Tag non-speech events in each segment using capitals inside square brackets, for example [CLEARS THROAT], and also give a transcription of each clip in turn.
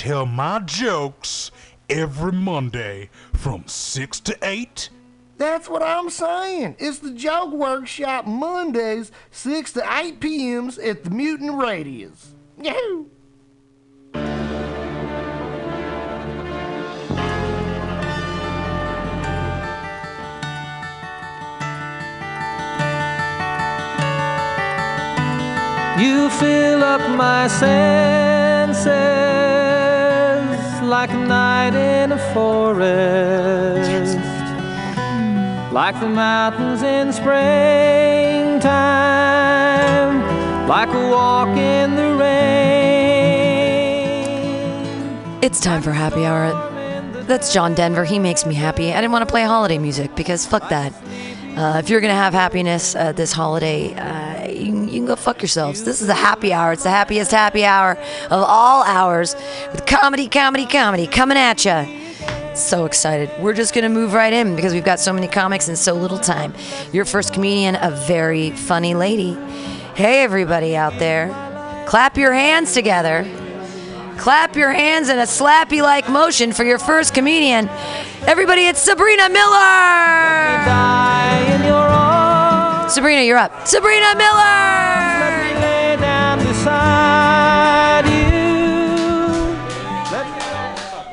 tell my jokes every Monday from 6 to 8. That's what I'm saying. It's the Joke Workshop Mondays, 6 to 8 p.m.s at the Mutiny Radio. Yahoo! You fill up my senses like a night in a forest, like the mountains in springtime, like a walk in the rain. It's time for happy hour. That's John Denver. He makes me happy. I didn't want to play holiday music because fuck that. Uh, if you're gonna have happiness uh, this holiday, uh, you, can- you can go fuck yourselves. This is the happy hour. It's the happiest happy hour of all hours with comedy, comedy, comedy coming at you. So excited. We're just gonna move right in because we've got so many comics and so little time. Your first comedian, a very funny lady. Hey, everybody out there, clap your hands together. Clap your hands in a slappy like motion for your first comedian. Everybody, it's Sabrina Miller! Sabrina, you're up. Sabrina Miller!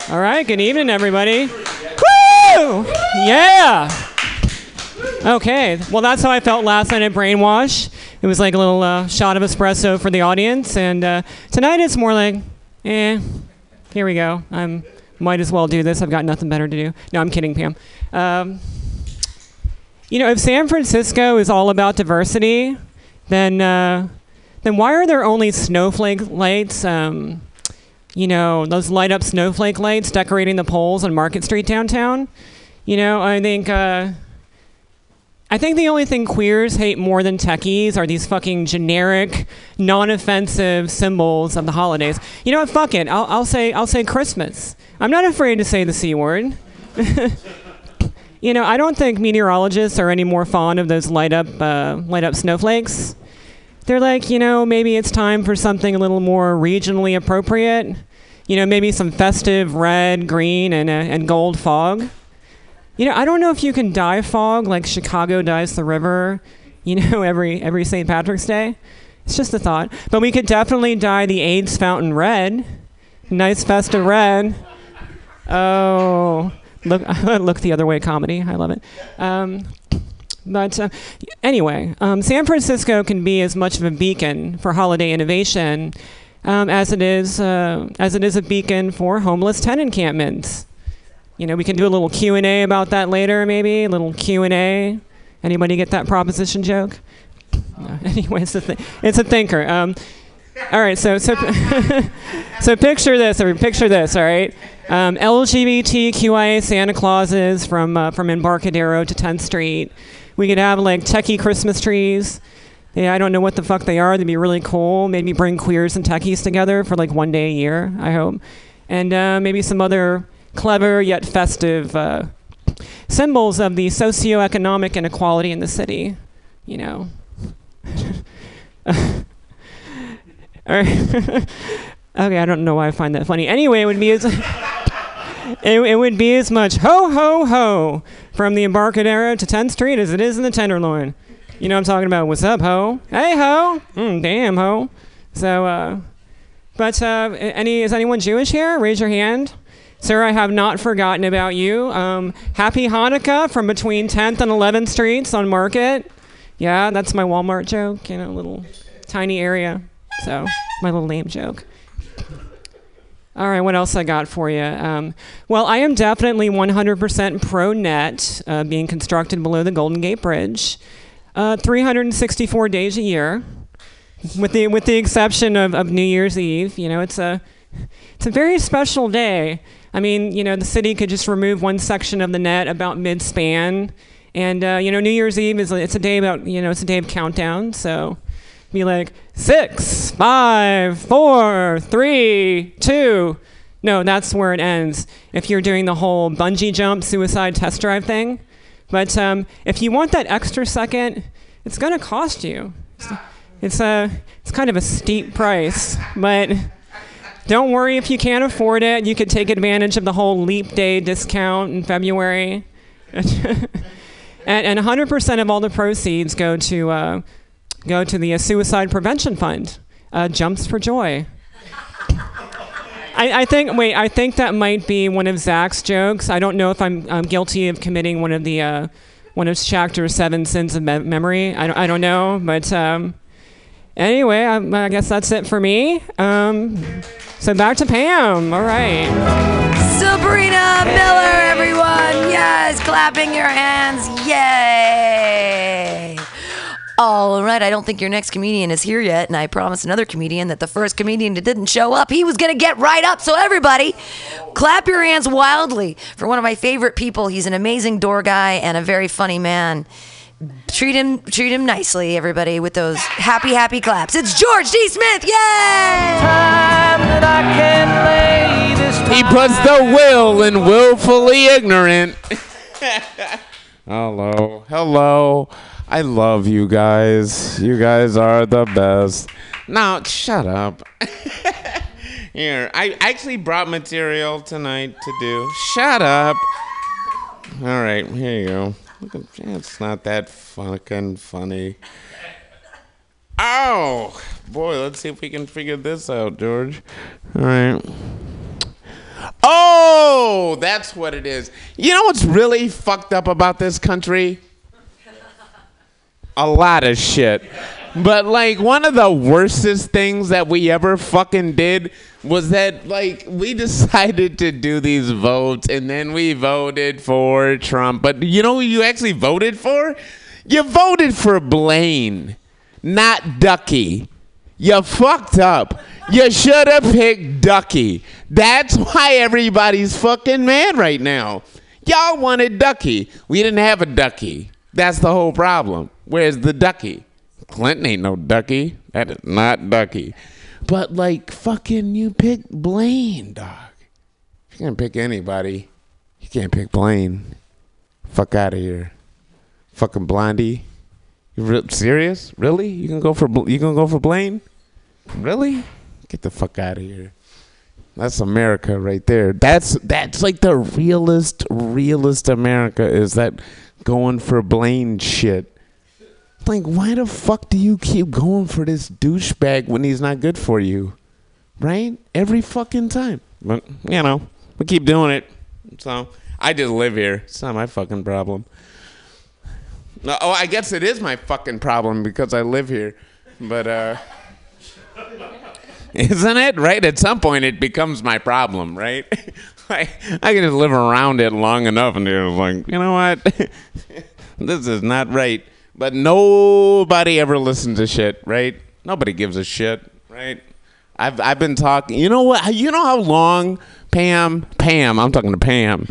All right, good evening, everybody. Woo! Yeah! Okay, well, that's how I felt last night at Brainwash. It was like a little uh, shot of espresso for the audience, and uh, tonight it's more like, eh, here we go. I might as well do this. I've got nothing better to do. No, I'm kidding, Pam. Um, you know, if San Francisco is all about diversity, then uh, then why are there only snowflake lights? Um, you know, those light up snowflake lights decorating the poles on Market Street downtown. You know, I think uh, I think the only thing queers hate more than techies are these fucking generic, non-offensive symbols of the holidays. You know what? Fuck it. I'll, I'll say I'll say Christmas. I'm not afraid to say the c word. [LAUGHS] you know, I don't think meteorologists are any more fond of those light up uh, light up snowflakes they're like, you know, maybe it's time for something a little more regionally appropriate. You know, maybe some festive red, green, and, uh, and gold fog. You know, I don't know if you can dye fog like Chicago dyes the river, you know, [LAUGHS] every, every St. Patrick's Day. It's just a thought. But we could definitely dye the AIDS fountain red. Nice festive red. Oh, look, [LAUGHS] look the other way comedy. I love it. Um, but uh, anyway, um, San Francisco can be as much of a beacon for holiday innovation um, as it is uh, as it is a beacon for homeless tent encampments. You know, we can do a little Q and A about that later, maybe a little Q and A. Anybody get that proposition joke? No. [LAUGHS] Anyway, it's a th- it's a thinker. Um, all right, so so [LAUGHS] so picture this, or picture this. All right, um, LGBTQIA Santa Clauses from uh, from Embarcadero to 10th Street. We could have like techie Christmas trees. Yeah, I don't know what the fuck they are. They'd be really cool. Maybe bring queers and techies together for like one day a year. I hope, and uh, maybe some other clever yet festive uh, symbols of the socioeconomic inequality in the city. You know. [LAUGHS] [LAUGHS] Okay, I don't know why I find that funny. Anyway, it would be as [LAUGHS] it, it would be as much ho ho ho from the Embarcadero to 10th Street as it is in the Tenderloin. You know what I'm talking about? What's up, ho? Hey, ho! Mm, damn, ho. So, uh, but uh, any is anyone Jewish here? Raise your hand. Sir, I have not forgotten about you. Um, happy Hanukkah from between 10th and 11th Streets on Market. Yeah, that's my Walmart joke. in a little tiny area. So, my little lame joke. All right, what else I got for you? Um, well, I am definitely 100% pro net uh, being constructed below the Golden Gate Bridge, uh, 364 days a year, with the with the exception of, of New Year's Eve. You know, it's a it's a very special day. I mean, you know, the city could just remove one section of the net about mid span, and uh, you know, New Year's Eve is it's a day about you know it's a day of countdown. So be like six, five, four, three, two. No, that's where it ends. If you're doing the whole bungee jump suicide test drive thing, but um, if you want that extra second, it's gonna cost you. It's, a it's kind of a steep price, but don't worry if you can't afford it. You could take advantage of the whole leap day discount in February. [LAUGHS] and, and 100% of all the proceeds go to uh, go to the uh, suicide prevention fund. Uh, jumps for joy. I, I think. Wait, I think that might be one of Zach's jokes. I don't know if I'm, I'm guilty of committing one of the uh, one of chapter seven sins of me- memory. I don't, I don't know, but um, anyway, I, I guess that's it for me. Um, so back to Pam. All right. Sabrina Miller, everyone. Yes, clapping your hands. Yay. All right, I don't think your next comedian is here yet, and I promised another comedian that the first comedian that didn't show up, he was going to get right up. So, everybody, clap your hands wildly for one of my favorite people. He's an amazing door guy and a very funny man. Treat him, treat him nicely, everybody, with those happy, happy claps. It's George D. Smith. Yay! Time that I can lay this He puts the will in willfully ignorant. [LAUGHS] Hello. Hello. I love you guys. You guys are the best. Now, shut up. [LAUGHS] Here, I actually brought material tonight to do. Shut up. All right, here you go. It's not that fucking funny. Oh, boy, let's see if we can figure this out, George. All right. Oh, that's what it is. You know what's really fucked up about this country? A lot of shit. But like one of the worstest things that we ever fucking did was that like we [LAUGHS] decided to do these votes and then we voted for Trump. But you know who you actually voted for? You voted for Blaine, not Ducky. You fucked up. You should have picked Ducky. That's why everybody's fucking mad right now. Y'all wanted Ducky. We didn't have a Ducky. That's the whole problem. Where's the Ducky? Clinton ain't no Ducky. That is not Ducky. But like fucking you pick Blaine, dog. If you can pick anybody, you can't pick Blaine. Fuck out of here. Fucking Blondie. You re- serious? Really? You can go for you gonna go for Blaine? Really? Get the fuck out of here. That's America right there. That's that's like the realest, realest America is that going for Blaine shit. Like, why the fuck do you keep going for this douchebag when he's not good for you? Right? Every fucking time. But you know, we keep doing it. So I just live here. It's not my fucking problem. No, oh, I guess it is my fucking problem because I live here. But uh [LAUGHS] isn't it? Right? At some point it becomes my problem, right? [LAUGHS] I, I can just live around it long enough and you're like, you know what? [LAUGHS] this is not right. But nobody ever listens to shit, right? Nobody gives a shit, right? I've I've been talking. You know what? You know how long Pam Pam? I'm talking to Pam.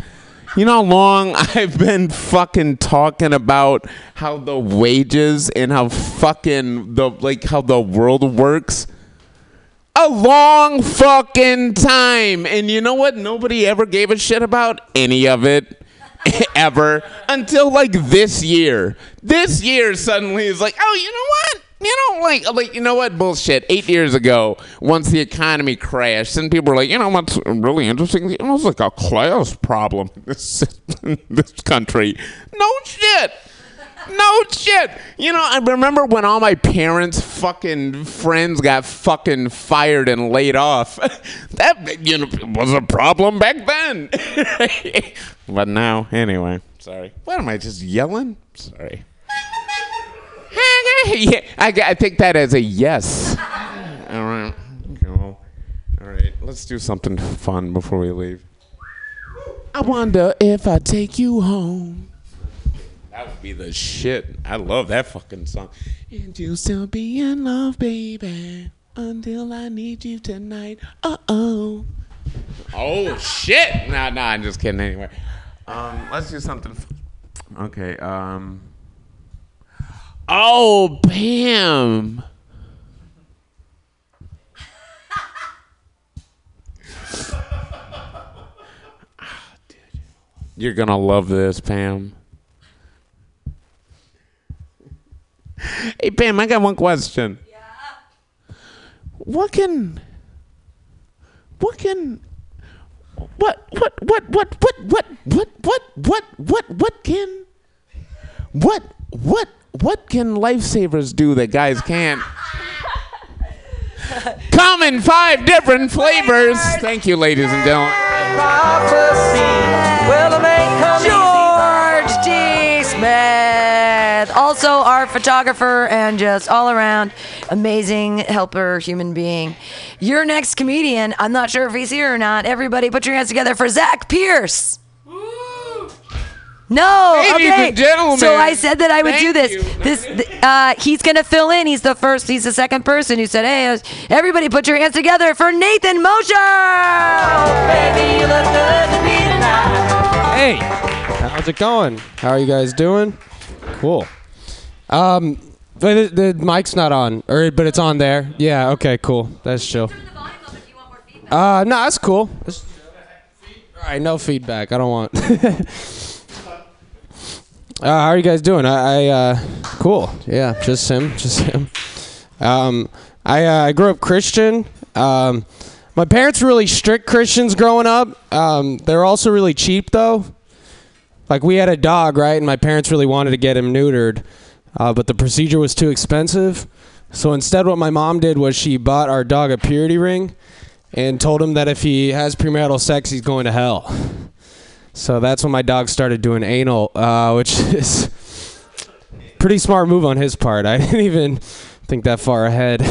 You know how long [LAUGHS] I've been fucking talking about how the wages and how fucking the like how the world works? A long fucking time. And you know what? Nobody ever gave a shit about any of it. [LAUGHS] ever until like this year. This year suddenly is like, oh, you know what? You know, like, like you know what? Bullshit. Eight years ago, once the economy crashed, and people were like, you know what's really interesting? It was like a class problem in this, [LAUGHS] country. No shit. No shit. You know, I remember when all my parents' fucking friends got fucking fired and laid off. [LAUGHS] that you know was a problem back then. [LAUGHS] but now, anyway, sorry. What am I just yelling? Sorry. [LAUGHS] yeah, I, I take that as a yes. All right. Cool. All right. Let's do something fun before we leave. I wonder if I take you home. That would be the shit. I love that fucking song. And you'll still be in love, baby, until I need you tonight. Uh oh. Oh shit! Nah, nah. I'm just kidding. Anyway, um, let's do something. f- Okay. Um. Oh, Pam. [LAUGHS] Ah. You're gonna love this, Pam. Hey Pam, I got one question. Yeah. What can what can what what what what what what what what what what what can what what what can lifesavers do that guys can't? Come in five different flavors. Thank you, ladies and gentlemen. George T. Smith, also our photographer and just all around amazing helper human being. Your next comedian, I'm not sure if he's here or not. Everybody put your hands together for Zach Pierce. No, Ladies okay. and gentlemen, so I said that I would do this. you. This, th- uh, he's gonna fill in. He's the first. He's the second person who said, "Hey, uh, everybody, put your hands together for Nathan Mosher." Hey, how's it going? How are you guys doing? Cool. Um, but the, the mic's not on, or but it's on there. Yeah. Okay. Cool. That's chill. Uh, no, that's cool. That's- all right, no feedback. I don't want. [LAUGHS] uh, how are you guys doing? I, I uh, cool. Yeah, just him, just him. Um, I uh, I grew up Christian. Um, my parents were really strict Christians growing up. Um, they were also really cheap though. Like we had a dog, right? And my parents really wanted to get him neutered, uh, but the procedure was too expensive. So instead, what my mom did was she bought our dog a purity ring, and told him that if he has premarital sex, he's going to hell. So that's when my dog started doing anal, uh, which [LAUGHS] is pretty smart move on his part. I [LAUGHS] didn't even think that far ahead.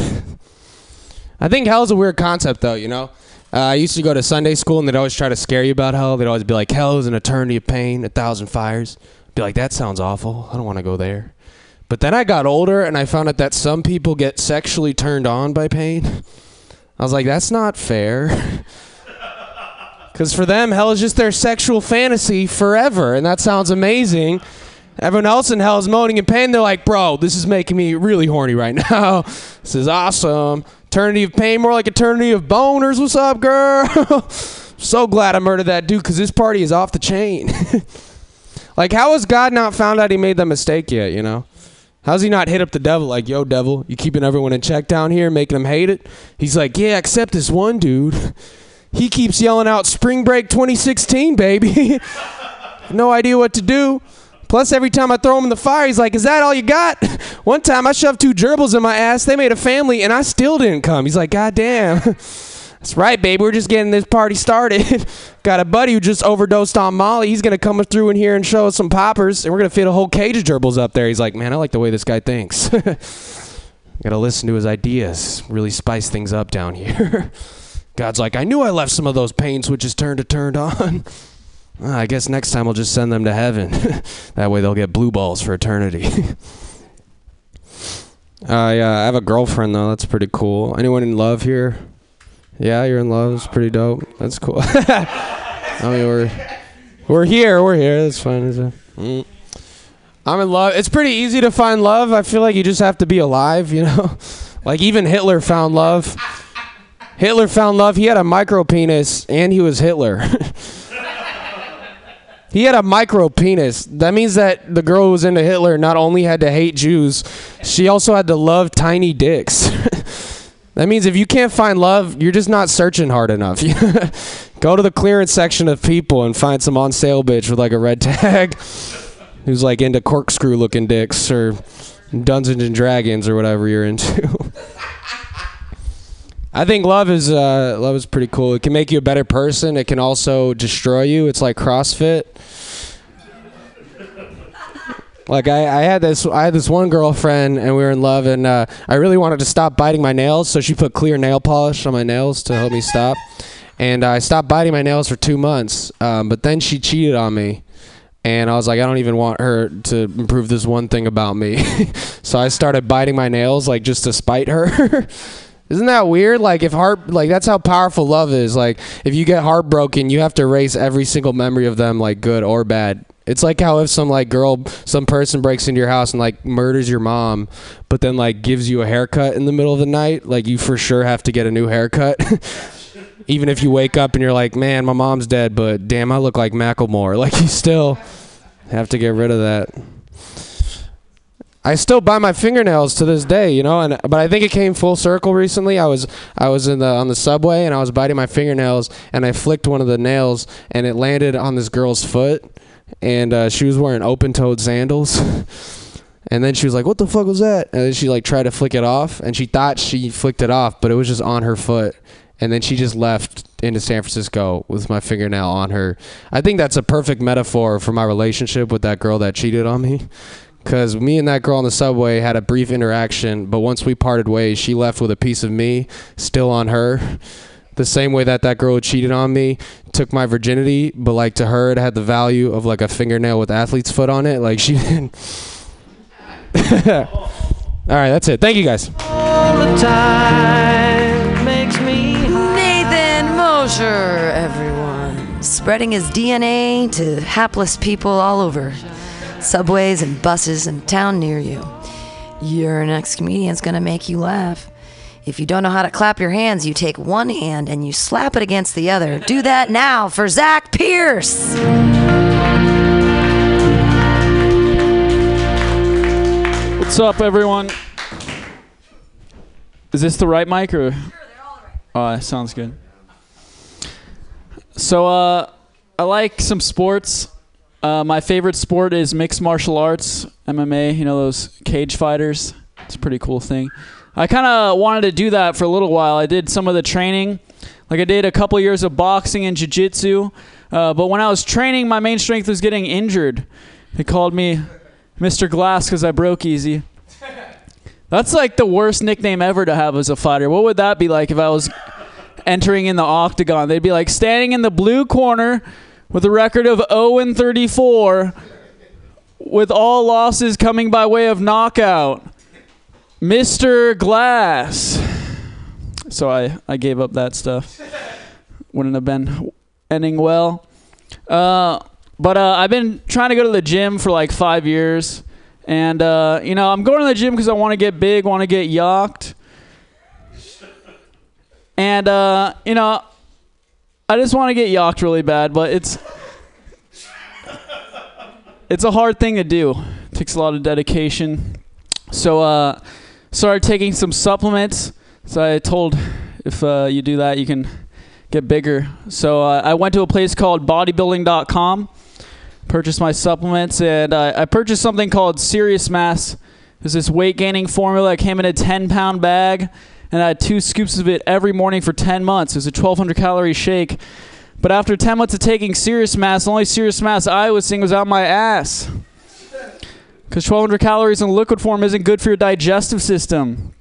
I think hell's a weird concept, though. You know, uh, I used to go to Sunday school, and they'd always try to scare you about hell. They'd always be like, "Hell is an eternity of pain, a thousand fires." Be like, "That sounds awful. I don't want to go there." But then I got older, and I found out that some people get sexually turned on by pain. I was like, "That's not fair." [LAUGHS] Because for them, hell is just their sexual fantasy forever, and that sounds amazing. Everyone else in hell is moaning in pain. They're like, bro, this is making me really horny right [LAUGHS] now. this is awesome. Eternity of pain, more like eternity of boners. What's up, girl? [LAUGHS] so glad I murdered that dude because this party is off the chain. [LAUGHS] like, how has God not found out he made that mistake yet, you know? How's he not hit up the devil like, yo, devil, you keeping everyone in check down here, making them hate it? He's like, yeah, except this one dude. [LAUGHS] He keeps yelling out Spring Break 2016, baby. no idea what to do. Plus, every time I throw him in the fire, he's like, Is that all you got? [LAUGHS] One time I shoved two gerbils in my ass. They made a family, and I still didn't come. He's like, God damn. [LAUGHS] That's right, baby. We're just getting this party started. [LAUGHS] got a buddy who just overdosed on Molly. He's going to come through in here and show us some poppers, and we're going to fit a whole cage of gerbils up there. He's like, Man, I like the way this guy thinks. Gotta listen to his ideas. Really spice things up down here. God's like, I knew I left some of those pain switches turned to turned on. Ah, I guess next time I'll just send them to heaven. [LAUGHS] that way they'll get blue balls for eternity. [LAUGHS] uh, yeah, I have a girlfriend though. That's pretty cool. Anyone in love here? Yeah, you're in love. It's pretty dope. That's cool. [LAUGHS] I mean, we're we're here. We're here. That's fine. Mm. I'm in love. It's pretty easy to find love. I feel like you just have to be alive. You know, like even Hitler found love. Hitler found love. He had a micro penis and he was Hitler. He had a micro penis. That means that the girl who was into Hitler not only had to hate Jews, she also had to love tiny dicks. [LAUGHS] that means if you can't find love, you're just not searching hard enough. [LAUGHS] Go to the clearance section of people and find some on sale bitch with like a red [LAUGHS] tag who's like into corkscrew looking dicks or Dungeons and Dragons or whatever you're into. I think love is uh, love is pretty cool. It can make you a better person. It can also destroy you. It's like CrossFit. Like I, I had this I had this one girlfriend and we were in love and uh, I really wanted to stop biting my nails, so she put clear nail polish on my nails to help me stop. And I stopped biting my nails for two months, um, but then she cheated on me. And I was like, I don't even want her to improve this one thing about me. [LAUGHS] so I started biting my nails, like just to spite her. [LAUGHS] Isn't that weird? Like if heart like that's how powerful love is. Like if you get heartbroken, you have to erase every single memory of them, like good or bad. It's like how if some like girl, some person breaks into your house and like murders your mom, but then like gives you a haircut in the middle of the night, like you for sure have to get a new haircut. [LAUGHS] Even if you wake up and you're like, man, my mom's dead, but damn, I look like Macklemore. [LAUGHS] Like you still have to get rid of that. I still bite my fingernails to this day, you know. And but I think it came full circle recently. I was I was in the on the subway and I was biting my fingernails and I flicked one of the nails and it landed on this girl's foot and uh, she was wearing open-toed sandals. [LAUGHS] And then she was like, "What the fuck was that?" And then she like tried to flick it off, and she thought she flicked it off, but it was just on her foot. And then she just left into San Francisco with my fingernail on her. I think that's a perfect metaphor for my relationship with that girl that cheated on me. Cause me and that girl on the subway had a brief interaction, but once we parted ways, she left with a piece of me still on her. The same way that that girl cheated on me took my virginity, but like to her, it had the value of like a fingernail with athlete's foot on it. Like she [LAUGHS] didn't. [LAUGHS] All right, that's it. Thank you guys. All the time makes me Nathan Mosher, everyone. Spreading his DNA to hapless people all over subways and buses and town near you. Your next comedian's gonna make you laugh. If you don't know how to clap your hands, you take one hand and you slap it against the other. Do that now for Zach Pierce. What's up, everyone? Is this the right mic or? Oh, that sounds good. So, uh, I like some sports. Uh, my favorite sport is mixed martial arts, MMA. You know those cage fighters. It's a pretty cool thing. I kind of wanted to do that for a little while. I did some of the training, like I did a couple years of boxing and jiu-jitsu. Uh, but when I was training, my main strength was getting injured. They called me Mr. Glass because I broke easy. That's like the worst nickname ever to have as a fighter. What would that be like if I was entering in the octagon? They'd be like standing in the blue corner with a record of 0 and 34, with all losses coming by way of knockout. Mr. Glass. So I, I gave up that stuff. Wouldn't have been ending well. Uh, but uh, I've been trying to go to the gym for like five years. And, uh, you know, I'm going to the gym because I want to get big, want to get yacked. And, uh, you know, I just want to get yacked really bad, but it's it's a hard thing to do. It takes a lot of dedication. So, uh, started taking some supplements. So I told if uh, you do that, you can get bigger. So uh, I went to a place called bodybuilding.com, purchased my supplements, and uh, I purchased something called Serious Mass. It's this weight gaining formula that came in a 10 pound bag, and I had two scoops of it every morning for 10 months. It was a 1200 calorie shake. But after 10 months of taking Serious Mass, the only Serious Mass I was seeing was out my ass. Because 1200 calories in liquid form isn't good for your digestive system.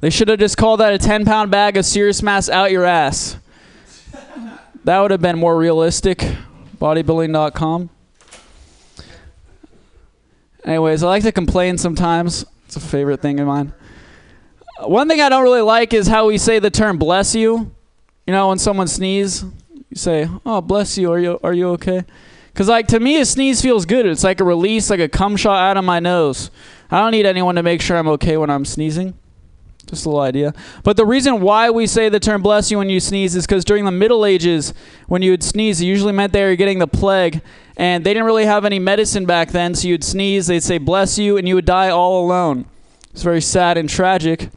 They should have just called that a 10 pound bag of Serious Mass out your ass. That would have been more realistic. Bodybuilding.com. Anyways, I like to complain sometimes. It's a favorite thing of mine. One thing I don't really like is how we say the term bless you. You know, when someone sneezes, you say, "Oh, bless you. Are you are you okay?" Cuz like to me a sneeze feels good. It's like a release, like a cum shot out of my nose. I don't need anyone to make sure I'm okay when I'm sneezing. Just a little idea. But the reason why we say the term bless you when you sneeze is because during the Middle Ages, when you would sneeze, it usually meant they were getting the plague. And they didn't really have any medicine back then, so you'd sneeze, they'd say bless you, and you would die all alone. It's very sad and tragic.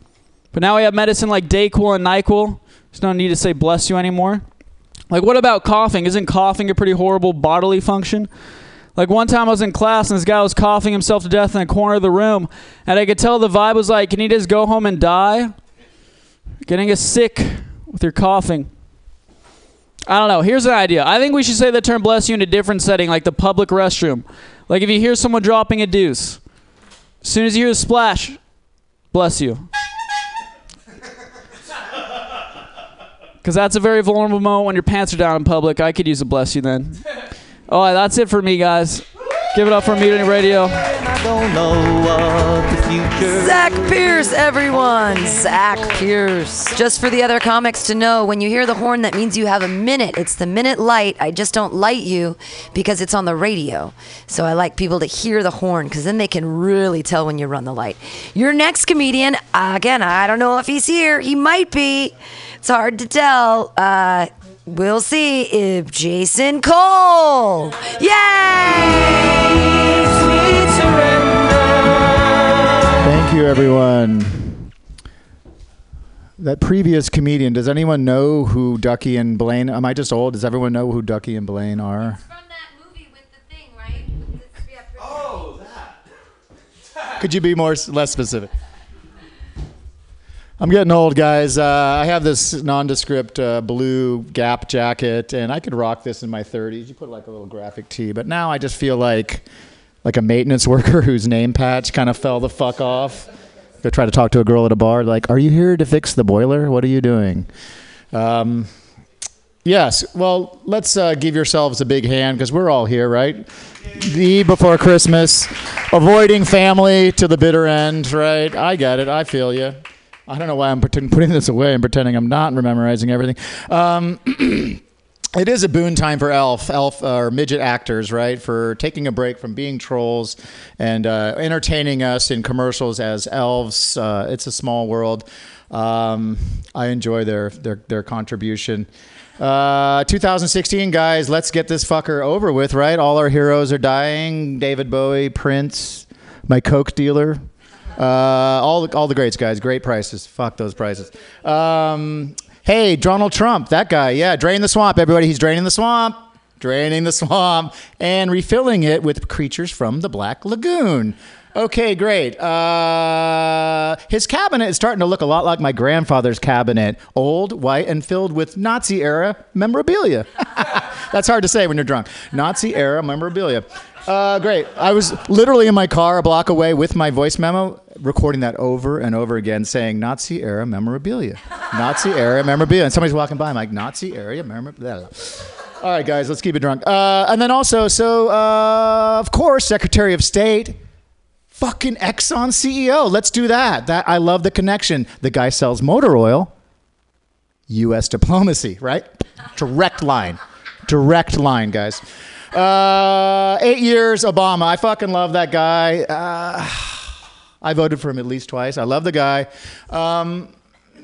But now we have medicine like Dayquil and NyQuil. There's no need to say bless you anymore. Like, what about coughing? Isn't coughing a pretty horrible bodily function? Like one time I was in class and this guy was coughing himself to death in the corner of the room, and I could tell the vibe was like, "Can he just go home and die?" Getting us sick with your coughing. I don't know. Here's an idea. I think we should say the term "bless you" in a different setting, like the public restroom. Like if you hear someone dropping a deuce, as soon as you hear a splash, bless you. Because that's a very vulnerable moment when your pants are down in public. I could use a bless you then. [LAUGHS] All right, that's it for me, guys. Give it up for Mutiny Radio. I don't know what the future Zach Pierce, everyone. Zach Pierce. Just for the other comics to know, when you hear the horn, that means you have a minute. It's the minute light. I just don't light you because it's on the radio. So I like people to hear the horn because then they can really tell when you run the light. Your next comedian, again, I don't know if he's here. He might be. It's hard to tell. Uh, we'll see if Jason Cole. Yay! Thank you, everyone. That previous comedian, does anyone know who Ducky and Blaine? Am I just old? Does everyone know who Ducky and Blaine are? From that movie with the thing, right? Oh that's Could you be more less specific? I'm getting old, guys. Uh, I have this nondescript uh, blue Gap jacket, and I could rock this in my 30s. You put like a little graphic tee, but now I just feel like like a maintenance [LAUGHS] worker whose name patch kind of fell the fuck off. Go try to talk to a girl at a bar, like, "Are you here to fix the boiler? What are you doing?" Um, yes. Well, let's uh, give yourselves a big hand because we're all here, right? The before Christmas, avoiding family to the bitter end, right? I get it. I feel you. I don't know why I'm putting this away and pretending I'm not memorizing everything. Um, [CLEARS THROAT] it is a boon time for elf, elf uh, or midget actors, right? For taking a break from being trolls and uh, entertaining us in commercials as elves. Uh, it's a small world. Um, I enjoy their their their contribution. Uh, 2016, guys, let's get this fucker over with, right? All our heroes are dying. David Bowie, Prince, my coke dealer. Uh, all the, all the greats, guys. Great prices. Fuck those prices. Um, hey, Donald Trump, that guy. Yeah, drain the swamp, everybody. He's draining the swamp, draining the swamp, and refilling it with creatures from the Black Lagoon. Okay, great. Uh, his cabinet is starting to look a lot like my grandfather's cabinet old, white, and filled with Nazi era memorabilia. [LAUGHS] That's hard to say when you're drunk. Nazi era memorabilia. Uh, great. I was literally in my car a block away with my voice memo, recording that over and over again, saying Nazi era memorabilia. Nazi era memorabilia. And somebody's walking by. I'm like, Nazi era memorabilia. All right, guys, let's keep it drunk. Uh, and then also, so, uh, of course, Secretary of State fucking Exxon CEO. Let's do that. That I love the connection. The guy sells motor oil. U.S. diplomacy, right? Direct line, direct line, guys. Uh, eight years, Obama. I fucking love that guy. Uh, I voted for him at least twice. I love the guy. Um,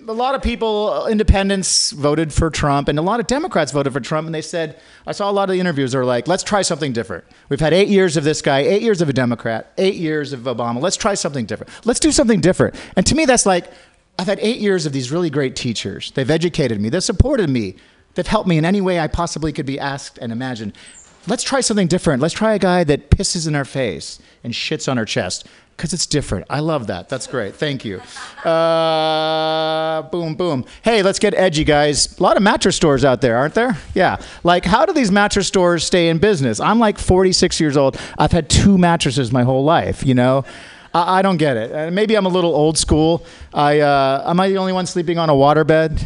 a lot of people, independents, voted for Trump, and a lot of Democrats voted for Trump. And they said, I saw a lot of the interviews. Were like, let's try something different. We've had eight years of this guy, eight years of a Democrat, eight years of Obama. Let's try something different. Let's do something different. And to me, that's like, I've had eight years of these really great teachers. They've educated me, they've supported me, they've helped me in any way I possibly could be asked and imagined. Let's try something different. Let's try a guy that pisses in our face and shits on our chest because it's different. I love that. That's great. Thank you. Uh, boom, boom. Hey, let's get edgy, guys. A lot of mattress stores out there, aren't there? Yeah. Like, how do these mattress stores stay in business? I'm like 46 years old. I've had two mattresses my whole life, you know? I, I don't get it. Uh, maybe I'm a little old school. I, uh, am I the only one sleeping on a waterbed?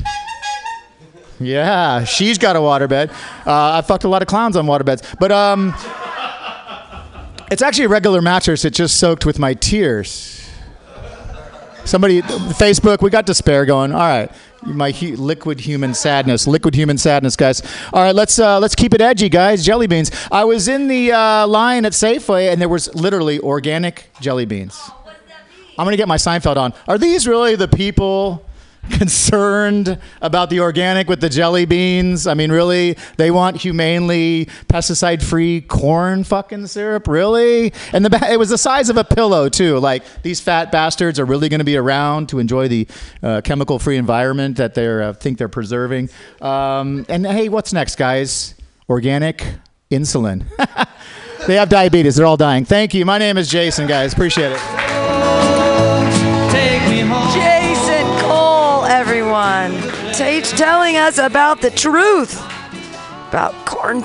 Yeah, she's got a waterbed. Uh, I fucked a lot of clowns on waterbeds. But, um,. It's actually a regular mattress. It's just soaked with my tears. Somebody, Facebook, we got despair going. All right, my hu- liquid human sadness, liquid human sadness, guys. All right, let's uh, let's keep it edgy, guys. Jelly beans. I was in the uh, line at Safeway, and there was literally organic jelly beans. I'm gonna get my Seinfeld on. Are these really the people concerned about the organic with the jelly beans? I mean, really? They want humanely pesticide free corn fucking syrup? Really? And the it was the size of a pillow, too. Like, these fat bastards are really going to be around to enjoy the uh, chemical free environment that they uh, think they're preserving. Um, and hey, what's next, guys? Organic insulin. [LAUGHS] they have diabetes. They're all dying. Thank you. My name is Jason, guys. Appreciate it. Jason Cole, everyone. T- telling us about the truth about corn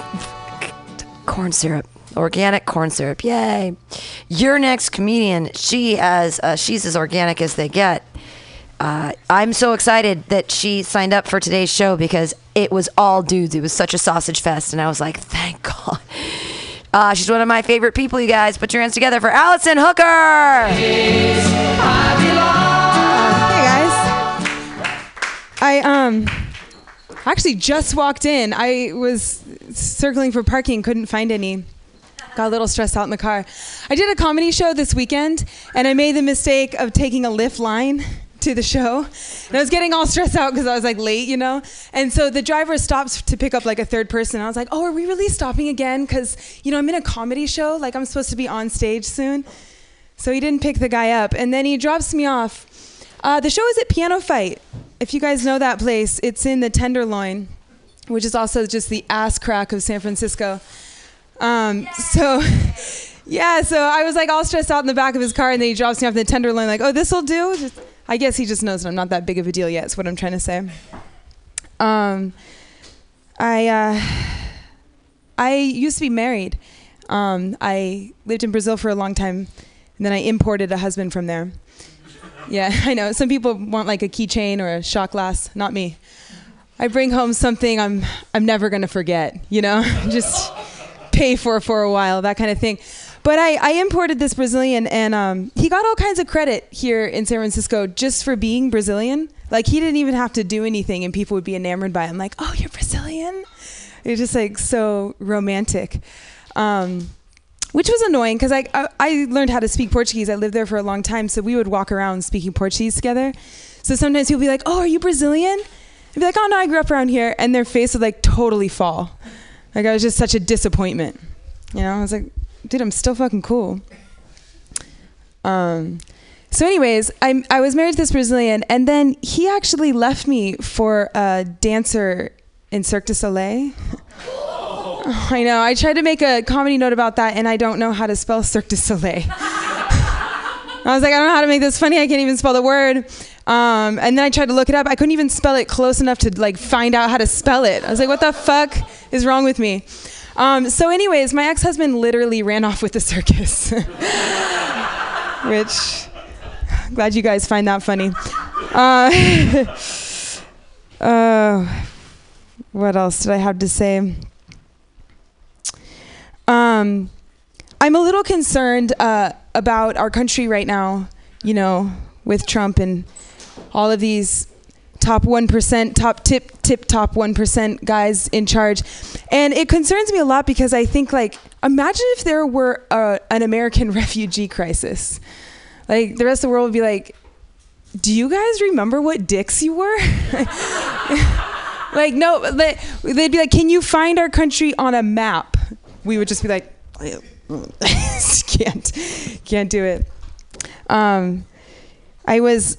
corn syrup. Organic corn syrup. Yay. Your next comedian, she has uh, she's as organic as they get. Uh, I'm so excited that she signed up for today's show because it was all dudes. It was such a sausage fest, and I was like, thank God. Uh, she's one of my favorite people, you guys. Put your hands together for Allison Hooker. I um actually just walked in. I was circling for parking, couldn't find any. Got a little stressed out in the car. I did a comedy show this weekend and I made the mistake of taking a Lyft Line to the show. And I was getting all stressed out because I was like late, you know? And so the driver stops to pick up like a third person. I was like, oh, are we really stopping again? Because, you know, I'm in a comedy show. Like, I'm supposed to be on stage soon. So he didn't pick the guy up. And then he drops me off. Uh, the show is at Piano Fight. If you guys know that place, it's in the Tenderloin, which is also just the ass crack of San Francisco. Um, so, [LAUGHS] yeah, so I was like all stressed out in the back of his car, and then he drops me off in the Tenderloin, like, oh, this'll do? Just, I guess he just knows that I'm not that big of a deal yet, is what I'm trying to say. Um, I, uh, I used to be married. Um, I lived in Brazil for a long time, and then I imported a husband from there. Yeah, [LAUGHS] I know. Some people want like a keychain or a shot glass. Not me. I bring home something I'm I'm never gonna forget. You know, [LAUGHS] just pay for for a while, that kind of thing. But I, I imported this Brazilian, and um, he got all kinds of credit here in San Francisco just for being Brazilian. Like he didn't even have to do anything, and people would be enamored by him. Like, oh, you're Brazilian. It's just like so romantic. Um, which was annoying because I, I I learned how to speak Portuguese. I lived there for a long time, so we would walk around speaking Portuguese together. So sometimes people be like, "Oh, are you Brazilian?" I'd be like, "Oh no, I grew up around here," and their face would like totally fall. Like I was just such a disappointment. You know, I was like, "Dude, I'm still fucking cool." Um, so, anyways, I I was married to this Brazilian, and then he actually left me for a dancer in Cirque du Soleil. [LAUGHS] I know. I tried to make a comedy note about that, and I don't know how to spell Cirque du Soleil. [LAUGHS] I was like, I don't know how to make this funny. I can't even spell the word. Um, and then I tried to look it up. I couldn't even spell it close enough to like find out how to spell it. I was like, what the fuck is wrong with me? Um, so, anyways, my ex-husband literally ran off with the circus, [LAUGHS] which glad you guys find that funny. Uh, [LAUGHS] uh, what else did I have to say? Um, I'm a little concerned uh, about our country right now, you know, with Trump and all of these top 1%, top tip, tip top 1% guys in charge. And it concerns me a lot because I think, like, imagine if there were a, an American [LAUGHS] refugee crisis. Like, the rest of the world would be like, do you guys remember what dicks you were? [LAUGHS] like, no, they, they'd be like, can you find our country on a map? We would just be like, [LAUGHS] can't, can't do it. Um, I was,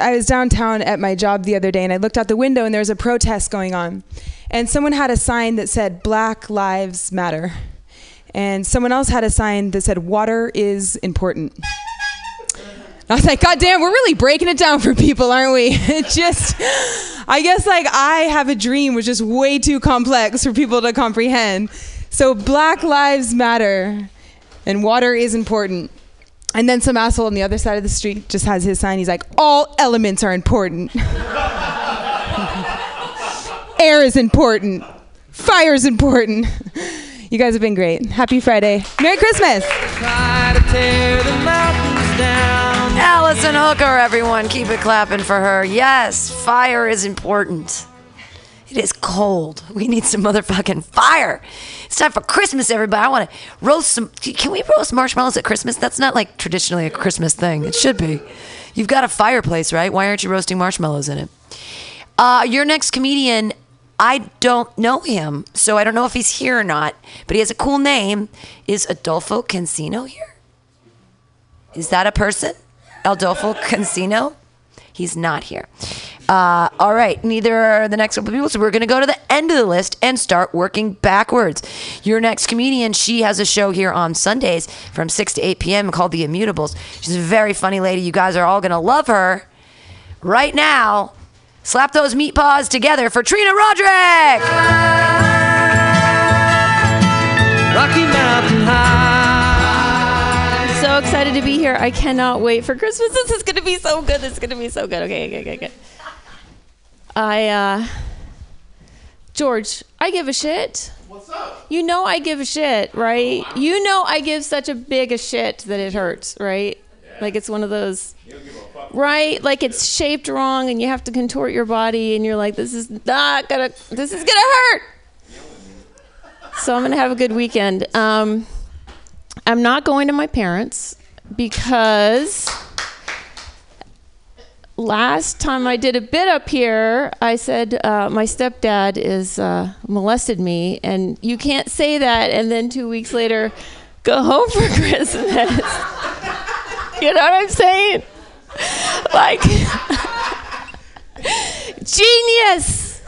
I was downtown at my job the other day, and I looked out the window, and there was a protest going on, and someone had a sign that said "Black Lives Matter," and someone else had a sign that said "Water is important." I was like, God damn, we're really breaking it down for people, aren't we? [LAUGHS] It just, I guess, like, I have a dream which is way too complex for people to comprehend. So, Black Lives Matter and water is important. And then some asshole on the other side of the street just has his sign. He's like, all elements are important. [LAUGHS] Air is important. Fire is important. You guys have been great. Happy Friday. Merry Christmas. Allison Hooker, everyone. Keep it clapping for her. Yes, fire is important. It is cold. We need some motherfucking fire. It's time for Christmas, everybody. I want to roast some. Can we roast marshmallows at Christmas? That's not like traditionally a Christmas thing. It should be. You've got a fireplace, right? Why aren't you roasting marshmallows in it? Uh, your next comedian, I don't know him, so I don't know if he's here or not, but he has a cool name. Is Adolfo Cancino here? Is that a person? Adolfo Cancino? He's not here. Uh, all right, neither are the next couple people. So we're going to go to the end of the list and start working backwards. Your next comedian, she has a show here on Sundays from 6 to 8 p.m. called The Immutables. She's a very funny lady. You guys are all going to love her. Right now, slap those meat paws together for Trina Roderick. Rocky Mountain High. So excited to be here. I cannot wait for Christmas. This is going to be so good. This is going to be so good. Okay, okay, okay, okay. I, uh, George, I give a shit. What's up? You know I give a shit, right? You know I give such a big a shit that it hurts, right? Like it's one of those, right? Like it's shaped wrong and you have to contort your body and you're like, this is not gonna, this is gonna hurt. So I'm gonna have a good weekend. Um, I'm not going to my parents because last time I did a bit up here, I said uh, my stepdad is uh, molested me, and you can't say that and then two weeks later go home for [LAUGHS] Christmas. You know what I'm saying? Like, [LAUGHS] genius.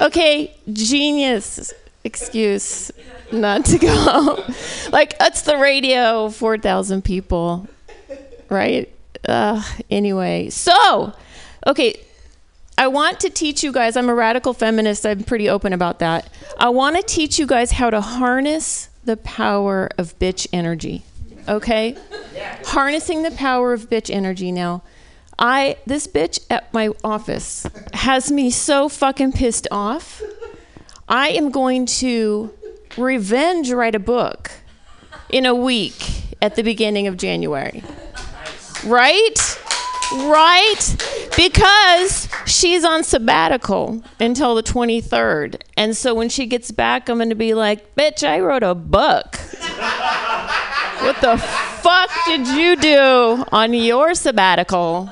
Okay, genius excuse not to go. like, it's the radio, 4,000 people, right? Uh, anyway, so, okay, I want to teach you guys, I'm a radical feminist, I'm pretty open about that. I want to teach you guys how to harness the power of bitch energy. Okay? Harnessing the power of bitch energy now. I this bitch at my office has me so fucking pissed off. I am going to revenge write a book in a week at the beginning of January. Right? Right? Because she's on sabbatical until the 23rd. And so when she gets back, I'm going to be like, bitch, I wrote a book. what the fuck did you do on your sabbatical?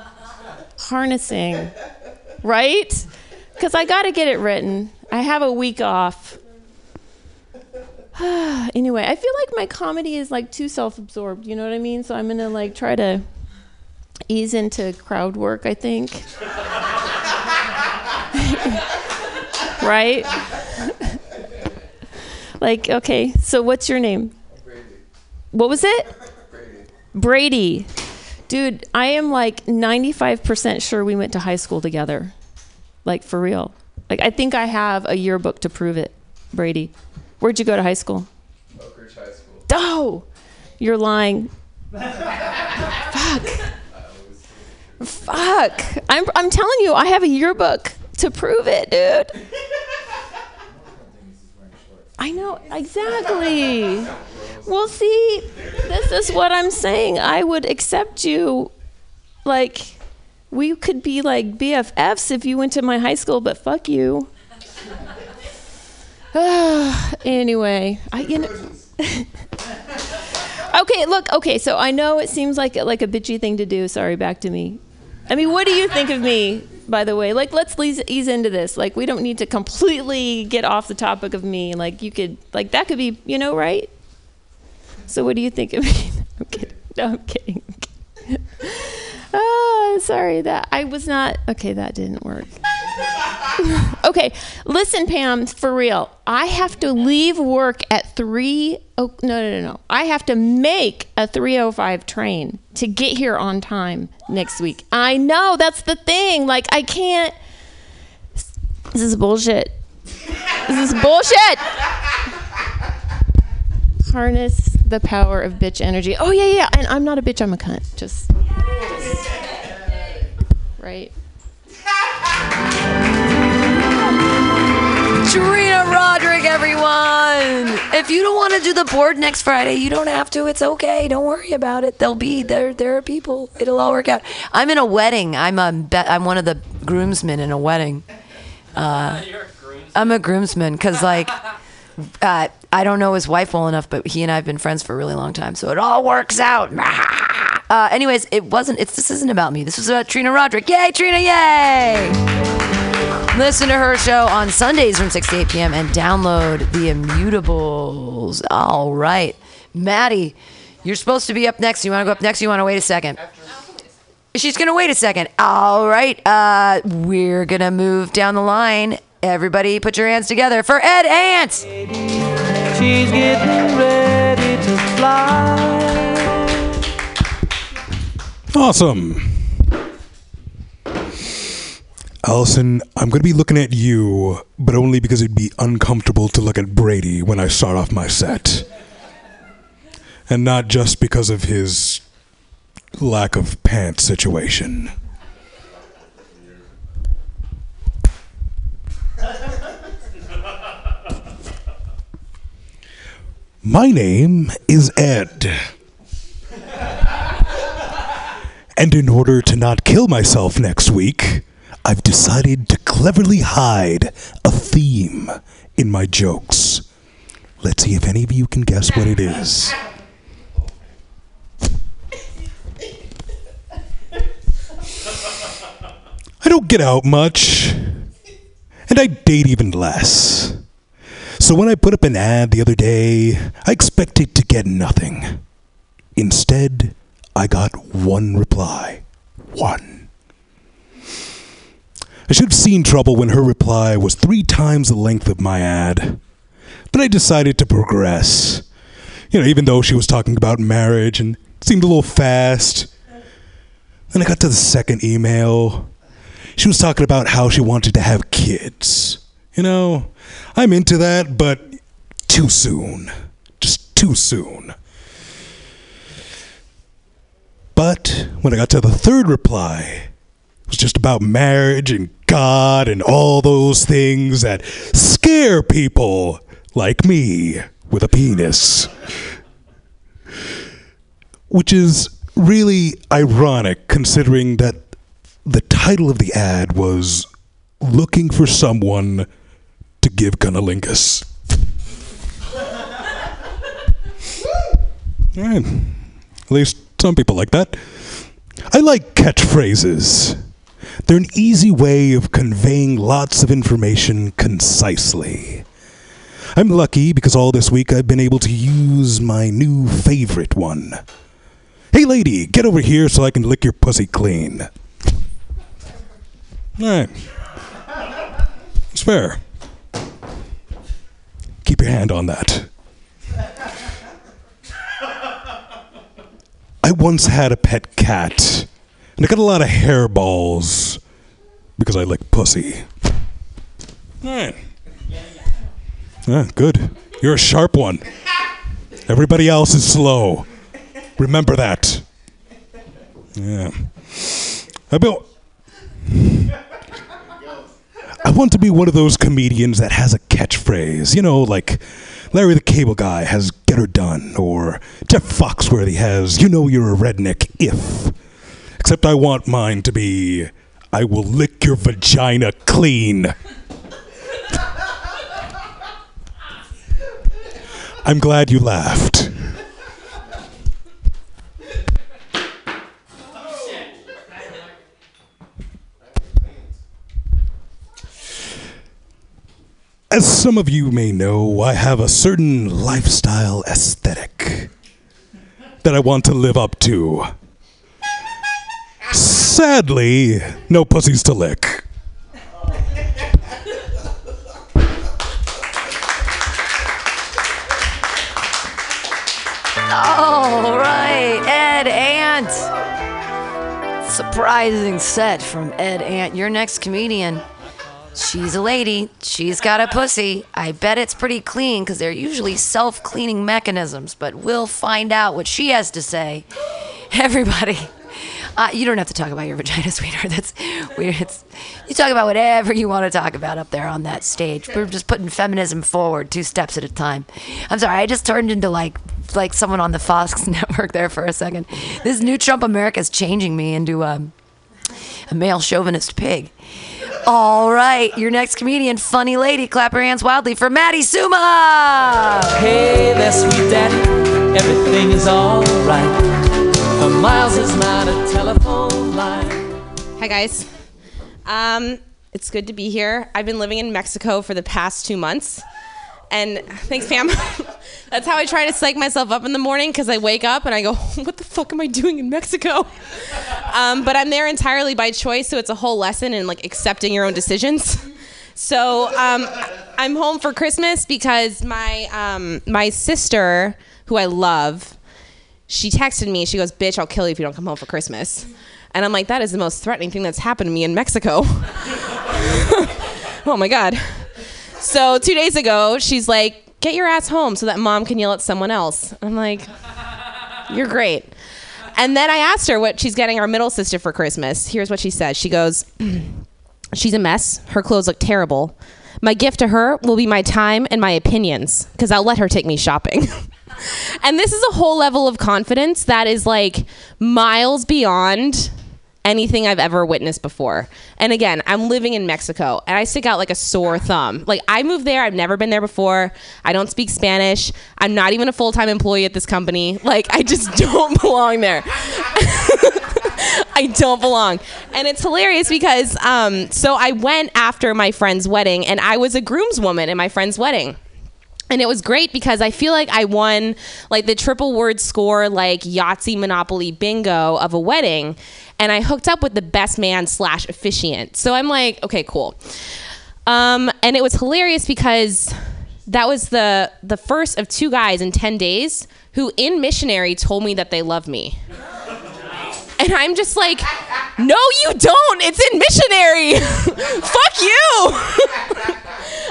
Harnessing. Right? Because I got to get it written. I have a week off. [SIGHS] anyway, I feel like my comedy is like too self-absorbed. You know what I mean? So I'm gonna like try to ease into crowd work. I think. right? like, okay. So what's your name? Brady. What was it? Brady. Dude, I am like 95% sure we went to high school together. Like, for real. Like, I think I have a yearbook to prove it, Brady. Where'd you go to high school? Oak Ridge High School. Oh, you're lying. [LAUGHS] Fuck. Fuck. I'm, I'm telling you, I have a yearbook to prove it, dude. I know, exactly. Well, see, this is what I'm saying. I would accept you, like, we could be like BFFs if you went to my high school, but fuck you. [SIGHS] anyway, I you know. [LAUGHS] okay, look. Okay, so I know it seems like like a bitchy thing to do. Sorry, back to me. I mean, what do you think of me, by the way? Like, let's ease, ease into this. Like, we don't need to completely get off the topic of me. Like, you could, like, that could be, you know, right? So, what do you think of me? [LAUGHS] I'm kidding. No, I'm kidding. I'm [LAUGHS] kidding. Ah, sorry that I was not. Okay, that didn't work. [LAUGHS] okay, listen, Pam, for real. I have to leave work at three. Oh no, no, no, no! I have to make a three oh five train to get here on time next week. I know that's the thing. Like I can't. This is bullshit. This is bullshit. Harness the power of bitch energy. Oh yeah, yeah. And I'm not a bitch. I'm a cunt. Just. just right. Trina Roderick, everyone. If you don't want to do the board next Friday, you don't have to. It's okay. Don't worry about it. They'll be there. There are people. It'll all work out. I'm in a wedding. I'm a be- I'm one of the groomsmen in a wedding. Uh, I'm a groomsman because like uh, I don't know his wife well enough, but he and I have been friends for a really long time, so it all works out. [LAUGHS] Uh, anyways, it wasn't. It's this isn't about me. This was about Trina Roderick. Yay, Trina! Yay! Listen to her show on Sundays from 6 to 8 p.m. and download the Immutables. All right. Maddie, you're supposed to be up next. You want to go up next? You want to wait a second? She's going to wait a second. All right. Uh, we're going to move down the line. Everybody put your hands together for Ed Ants. She's getting ready to fly. Awesome. Allison, I'm going to be looking at you, but only because it'd be uncomfortable to look at Brady when I start off my set. And not just because of his lack of pants situation. My name is Ed. And in order to not kill myself next week, I've decided to cleverly hide a theme in my jokes. Let's see if any of you can guess what it is. I don't get out much, and I date even less. So when I put up an ad the other day, I expected to get nothing. Instead, I got one reply. One. I should have seen trouble when her reply was three times the length of my ad. But I decided to progress. You know, even though she was talking about marriage and seemed a little fast. Then I got to the second email. She was talking about how she wanted to have kids. You know, I'm into that, but too soon. Just too soon. But when I got to the third reply, was just about marriage and God and all those things that scare people like me with a penis. Which is really ironic considering that the title of the ad was Looking for Someone to Give Cunnilingus. [LAUGHS] Alright. At least some people like that. I like catchphrases. They're an easy way of conveying lots of information concisely. I'm lucky because all this week I've been able to use my new favorite one. Hey lady, get over here so I can lick your pussy clean. Alright. It's fair. Keep your hand on that. I once had a pet cat, and I got a lot of hairballs because I lick pussy. Alright. Ah, good. You're a sharp one. Everybody else is slow. Remember that. Yeah. I built. I want to be one of those comedians that has a catchphrase. You know, like Larry the Cable Guy has "Get Her Done," or Jeff Foxworthy has "You Know You're a Redneck If." Except I want mine to be "I will lick your vagina clean." I'm glad you laughed. As some of you may know, I have a certain lifestyle aesthetic that I want to live up to. Sadly, no pussies to lick. All right, Ed Ant. Surprising set from Ed Ant. Your next comedian. She's a lady. She's got a pussy. I bet it's pretty clean because they're usually self cleaning mechanisms, but we'll find out what she has to say. [LAUGHS] Everybody. Uh, you don't have to talk about your vagina, [LAUGHS] sweetheart. That's weird. It's, you talk about whatever you want to talk about up there on that stage. We're just putting feminism forward, two steps at a time. I'm sorry, I just turned into like like someone on the Fox [LAUGHS] network there for a second. This new Trump America is changing me into um, a male chauvinist pig. All right, your next comedian, funny lady, clap her hands wildly for Maddie Suma. Hey there, sweet daddy, everything is alright. A Hi, guys. Um, it's good to be here. I've been living in Mexico for the past two months. And thanks, Pam. [LAUGHS] That's how I try to psych myself up in the morning because I wake up and I go, [LAUGHS] what the fuck am I doing in Mexico? [LAUGHS] Um, but I'm there entirely by choice, so it's a whole lesson in like accepting your own decisions. So um, I'm home for Christmas because my um, my sister, who I love, she texted me. She goes, "Bitch, I'll kill you if you don't come home for Christmas." And I'm like, that is the most threatening thing that's happened to me in Mexico. [LAUGHS] oh my god. So two days ago, she's like, "Get your ass home so that mom can yell at someone else." I'm like, "You're great." And then I asked her what she's getting our middle sister for Christmas. Here's what she said. She goes, [CLEARS THROAT] "She's a mess. Her clothes look terrible. My gift to her will be my time and my opinions because I'll let her take me shopping." [LAUGHS] and this is a whole level of confidence that is like miles beyond anything I've ever witnessed before. And again, I'm living in Mexico and I stick out like a sore thumb. Like I moved there, I've never been there before. I don't speak Spanish. I'm not even a full-time employee at this company. Like I just [LAUGHS] don't belong there. [LAUGHS] I don't belong. And it's hilarious because um so I went after my friend's wedding and I was a groomswoman in my friend's wedding. And it was great because I feel like I won like the triple word score, like Yahtzee Monopoly bingo of a wedding. And I hooked up with the best man slash officiant. So I'm like, okay, cool. Um, and it was hilarious because that was the the first of two guys in 10 days who in missionary told me that they love me. [LAUGHS] And I'm just like, no, you don't. It's in missionary. [LAUGHS] fuck you. [LAUGHS]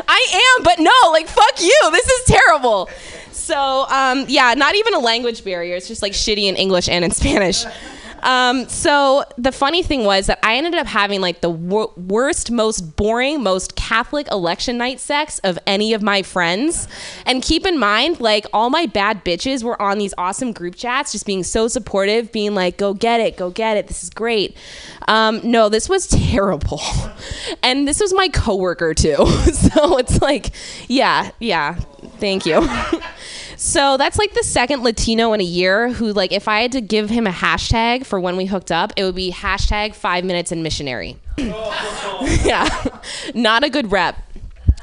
I am, but no, like, fuck you. This is terrible. So, um, yeah, not even a language barrier. It's just like shitty in English and in Spanish. Um, so the funny thing was that I ended up having like the wor- worst, most boring, most Catholic election night sex of any of my friends. And keep in mind, like all my bad bitches were on these awesome group chats, just being so supportive, being like, "Go get it, go get it. This is great." Um, no, this was [LAUGHS] terrible, and this was my coworker too. [LAUGHS] so it's like, yeah, yeah. Thank you. [LAUGHS] So that's like the second Latino in a year who, like, if I had to give him a hashtag for when we hooked up, it would be hashtag five minutes in missionary. [LAUGHS] yeah, not a good rep.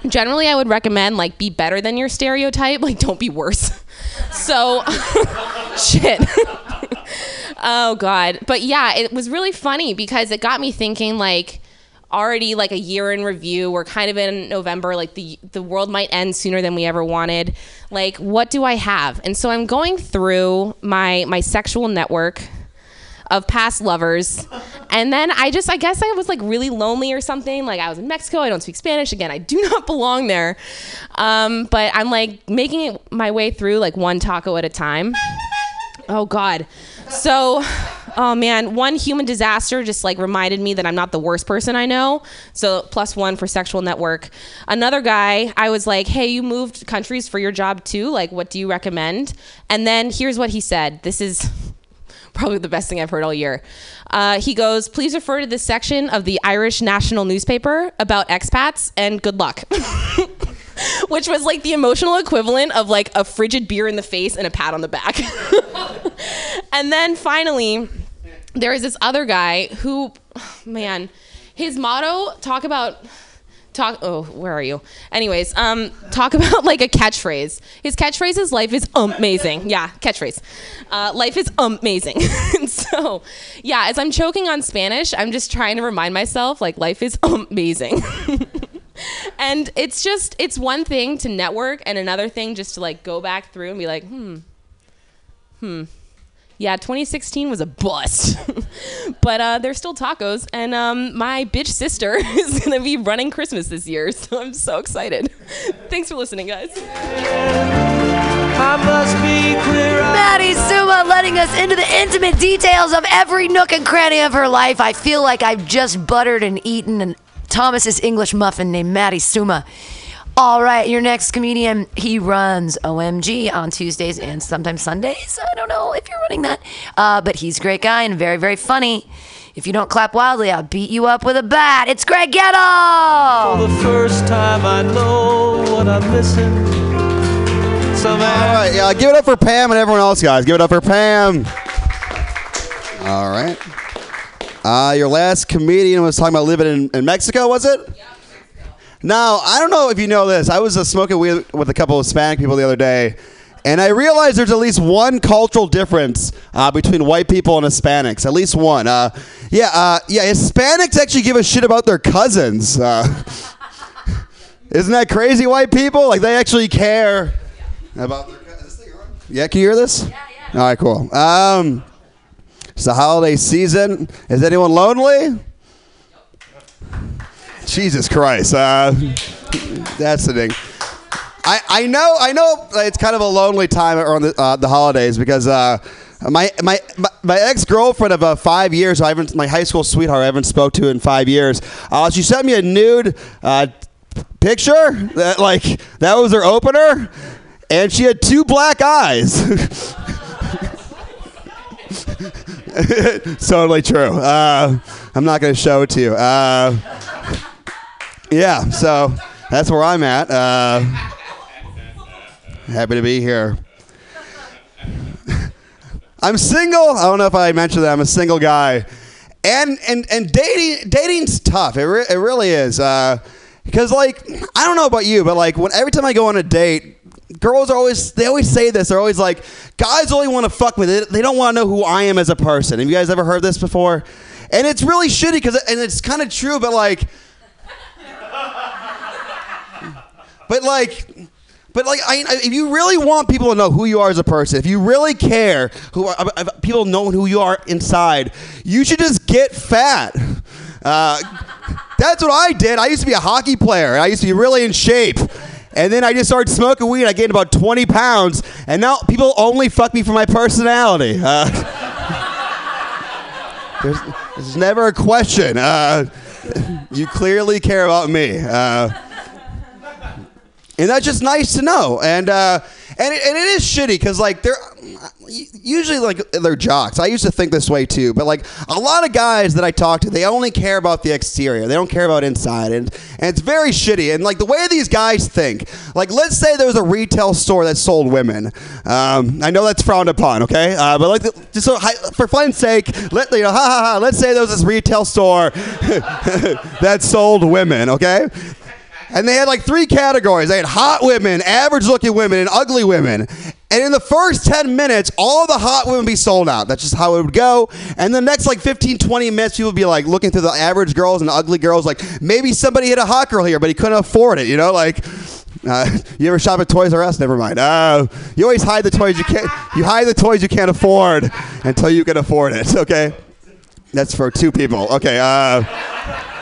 Generally, I would recommend like be better than your stereotype, like don't be worse. [LAUGHS] So, shit. oh god, but yeah, it was really funny because it got me thinking like already like a year in review. We're kind of in November. Like the the world might end sooner than we ever wanted. Like, what do I have? And so I'm going through my my sexual network of past lovers. And then I just, I guess I was like really lonely or something. Like I was in Mexico. I don't speak Spanish. Again, I do [LAUGHS] not belong there. Um, but I'm like making it my way through like one taco at a time. Oh, God. So, oh man, one human disaster just like reminded me that I'm not the worst person I know. So, plus one for sexual network. Another guy, I was like, hey, you moved countries for your job too. Like, what do you recommend? And then here's what he said. This is [LAUGHS] probably the best thing I've heard all year. Uh, he goes, please refer to this section of the Irish National Newspaper about expats and good luck. [LAUGHS] Which was like the emotional equivalent of like a frigid beer in the face and a pat on the back. [LAUGHS] and then finally, there is this other guy who, man, his motto talk about talk oh where are you? Anyways um talk [LAUGHS] about like a catchphrase. His catchphrase is life is amazing. [LAUGHS] Yeah catchphrase. Uh, life is amazing. [LAUGHS] So yeah as i'm choking on spanish i'm just trying to remind myself like life is amazing. And it's just it's one thing to network and another thing just to like go back through and be like hmm hmm yeah 2016 was a bust [LAUGHS] but uh, there's still tacos and um, my bitch sister [LAUGHS] is gonna be running christmas this year [LAUGHS] so i'm so excited thanks for listening guys Maddie Suma letting us into the intimate details of every nook and cranny of her life. I feel like I've just buttered and eaten an Thomas's English muffin named Maddie Suma. All right, your next comedian, he runs OMG on Tuesdays and sometimes Sundays. I don't know if you're running that, uh, but he's a great guy and very, very funny. If you don't clap wildly, I'll beat you up with a bat. It's Greg Ghetto! For the first time, I know what I'm missing. Some All right, yeah, give it up for Pam and everyone else, guys. Give it up for Pam. All right. Uh, your last comedian was talking about living in, in Mexico, was it? Now, I don't know if you know this. I was uh, smoking weed with a couple of Hispanic people the other day, and I realized there's at least one cultural difference uh, between white people and Hispanics. At least one. Uh, yeah, uh, yeah. Hispanics actually give a shit about their cousins. Uh, [LAUGHS] isn't that crazy? White people, like they actually care about their cousins. Yeah, can you hear this? Yeah, yeah. All right, cool. Um, it's the holiday season. Is anyone lonely? Jesus Christ. Uh, that's the thing. I, I know I know it's kind of a lonely time around the, uh, the holidays because uh, my my my, ex girlfriend of uh, five years I haven't my high school sweetheart I haven't spoke to in five years. Uh, she sent me a nude uh, picture that like that was her opener, and she had two black eyes. [LAUGHS] totally true. Uh, I'm not going to show it to you. Yeah, so that's where I'm at. Uh, happy to be here. [LAUGHS] I'm single. I don't know if I mentioned that. I'm a single guy, and and and dating dating's tough. It re- it really is. Uh, because like I don't know about you, but like when every time I go on a date, girls are always they always say this. They're always like, guys only want to fuck me. They, they don't want to know who I am as a person. Have you guys ever heard this before? And it's really shitty because and it's kind of true, but like, but like. But like, I, if you really want people to know who you are as a person, if you really care who are, about people knowing who you are inside, you should just get fat. Uh, that's what I did. I used to be a hockey player. I used to be really in shape. And then I just started smoking weed. I gained about 20 pounds. And now people only fuck me for my personality. Uh, [LAUGHS] there's, there's never a question. Uh, you clearly care about me. Uh, and that's just nice to know. And uh, and it, and it is shitty because like they're usually like they're jocks. I used to think this way too, but like a lot of guys that I talk to, they only care about the exterior. They don't care about inside, and and it's very shitty. And like the way these guys think, like let's say there was a retail store that sold women. Um, I know that's frowned upon, okay? Uh, but like the, just so, for fun's sake, let you know, ha ha ha. Let's say there was this retail store [LAUGHS] that sold women, okay? And they had like three categories. They had hot women, average looking women, and ugly women. And in the first 10 minutes, all the hot women be sold out. That's just how it would go. And the next like 15, 20 minutes, people would be like looking through the average girls and the ugly girls, like maybe somebody hit a hot girl here, but he couldn't afford it, you know? Like, uh, [LAUGHS] you ever shop at Toys R Us? Never mind. Uh, you always hide the toys you can't. You hide the toys you can't afford until you can afford it. [LAUGHS] Okay, that's for two people. Okay. Uh,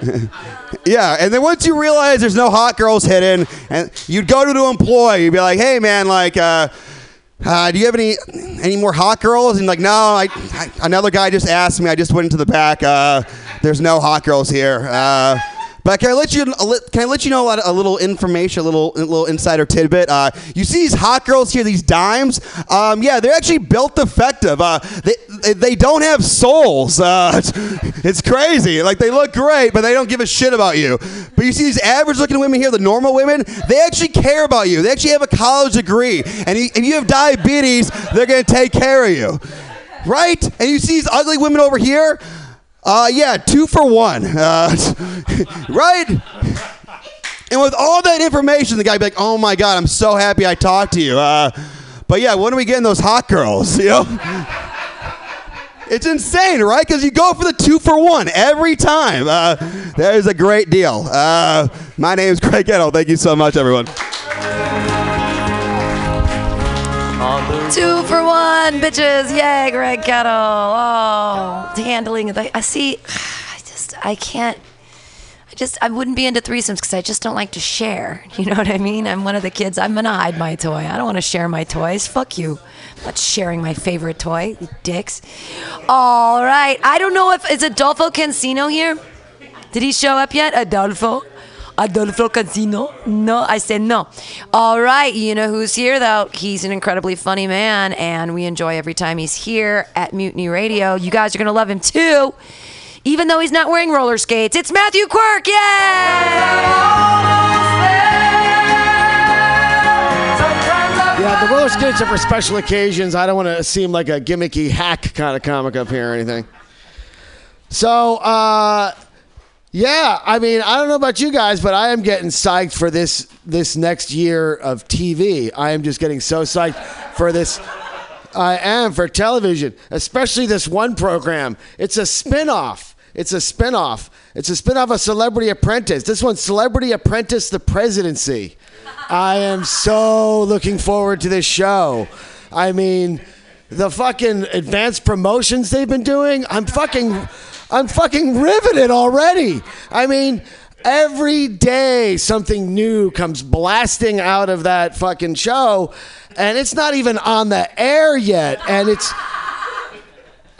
[LAUGHS] yeah, and then once you realize there's no hot girls hidden, and you'd go to the employee, you'd be like, "Hey, man, like, uh, uh, do you have any any more hot girls?" And like, no, I, I another guy just asked me. I just went into the back. Uh, there's no hot girls here. But can I let you can I let you know a, little information, a little a little insider tidbit? Uh, you see these hot girls here, these dimes. Um, yeah, they're actually built defective. Uh, they they don't have souls. Uh, it's, [LAUGHS] it's crazy. Like they look great, but they don't give a shit about you. But you see these average looking women here, the normal women, they actually care about you. They actually have a college degree, and if you have diabetes, they're gonna take care of you, right? And you see these ugly women over here. Uh, yeah, two for one. Uh, [LAUGHS] right? And with all that information, the guy be like, "Oh my god, I'm so happy I talked to you." Uh, but yeah, when are we getting those hot girls? [LAUGHS] You know, it's insane, right? Because you go for the two for one every time. Uh, that is a great deal. Uh, my name is Craig Kettle. Thank you so much, everyone. Two for one, bitches! Yay, Greg Kettle! Oh, handling the. I see. [SIGHS] I just, I can't. I just, I wouldn't be into threesomes because I just don't like to share. [LAUGHS] You know what I mean? I'm one of the kids. I'm gonna hide my toy. I don't want to share my toys. Fuck you. I'm not sharing my favorite toy, you dicks. All right. I don't know if is Adolfo Cancino here. Did he show up yet, Adolfo? Adolfo Cancino? No, I said no. All right, you know who's here though? He's an incredibly funny man, and we enjoy every time he's here at Mutiny Radio. You guys are gonna love him too, even though he's not wearing roller skates. It's Matthew Quirk! Yeah, the roller skates are for special occasions. I don't want to seem like a gimmicky hack kind of comic up here or anything. So, uh, yeah, I mean, I don't know about you guys, but I am getting psyched for this this next year of TV. I am just getting so psyched for this. I am for television, especially this one program. It's a spin-off. It's a spin-off. It's a spin-off of Celebrity Apprentice. This one's Celebrity Apprentice the Presidency. I am so looking forward to this show. I mean, the fucking advanced promotions they've been doing, I'm fucking I'm fucking riveted already. I mean, every day something new comes blasting out of that fucking show and it's not even on the air yet and it's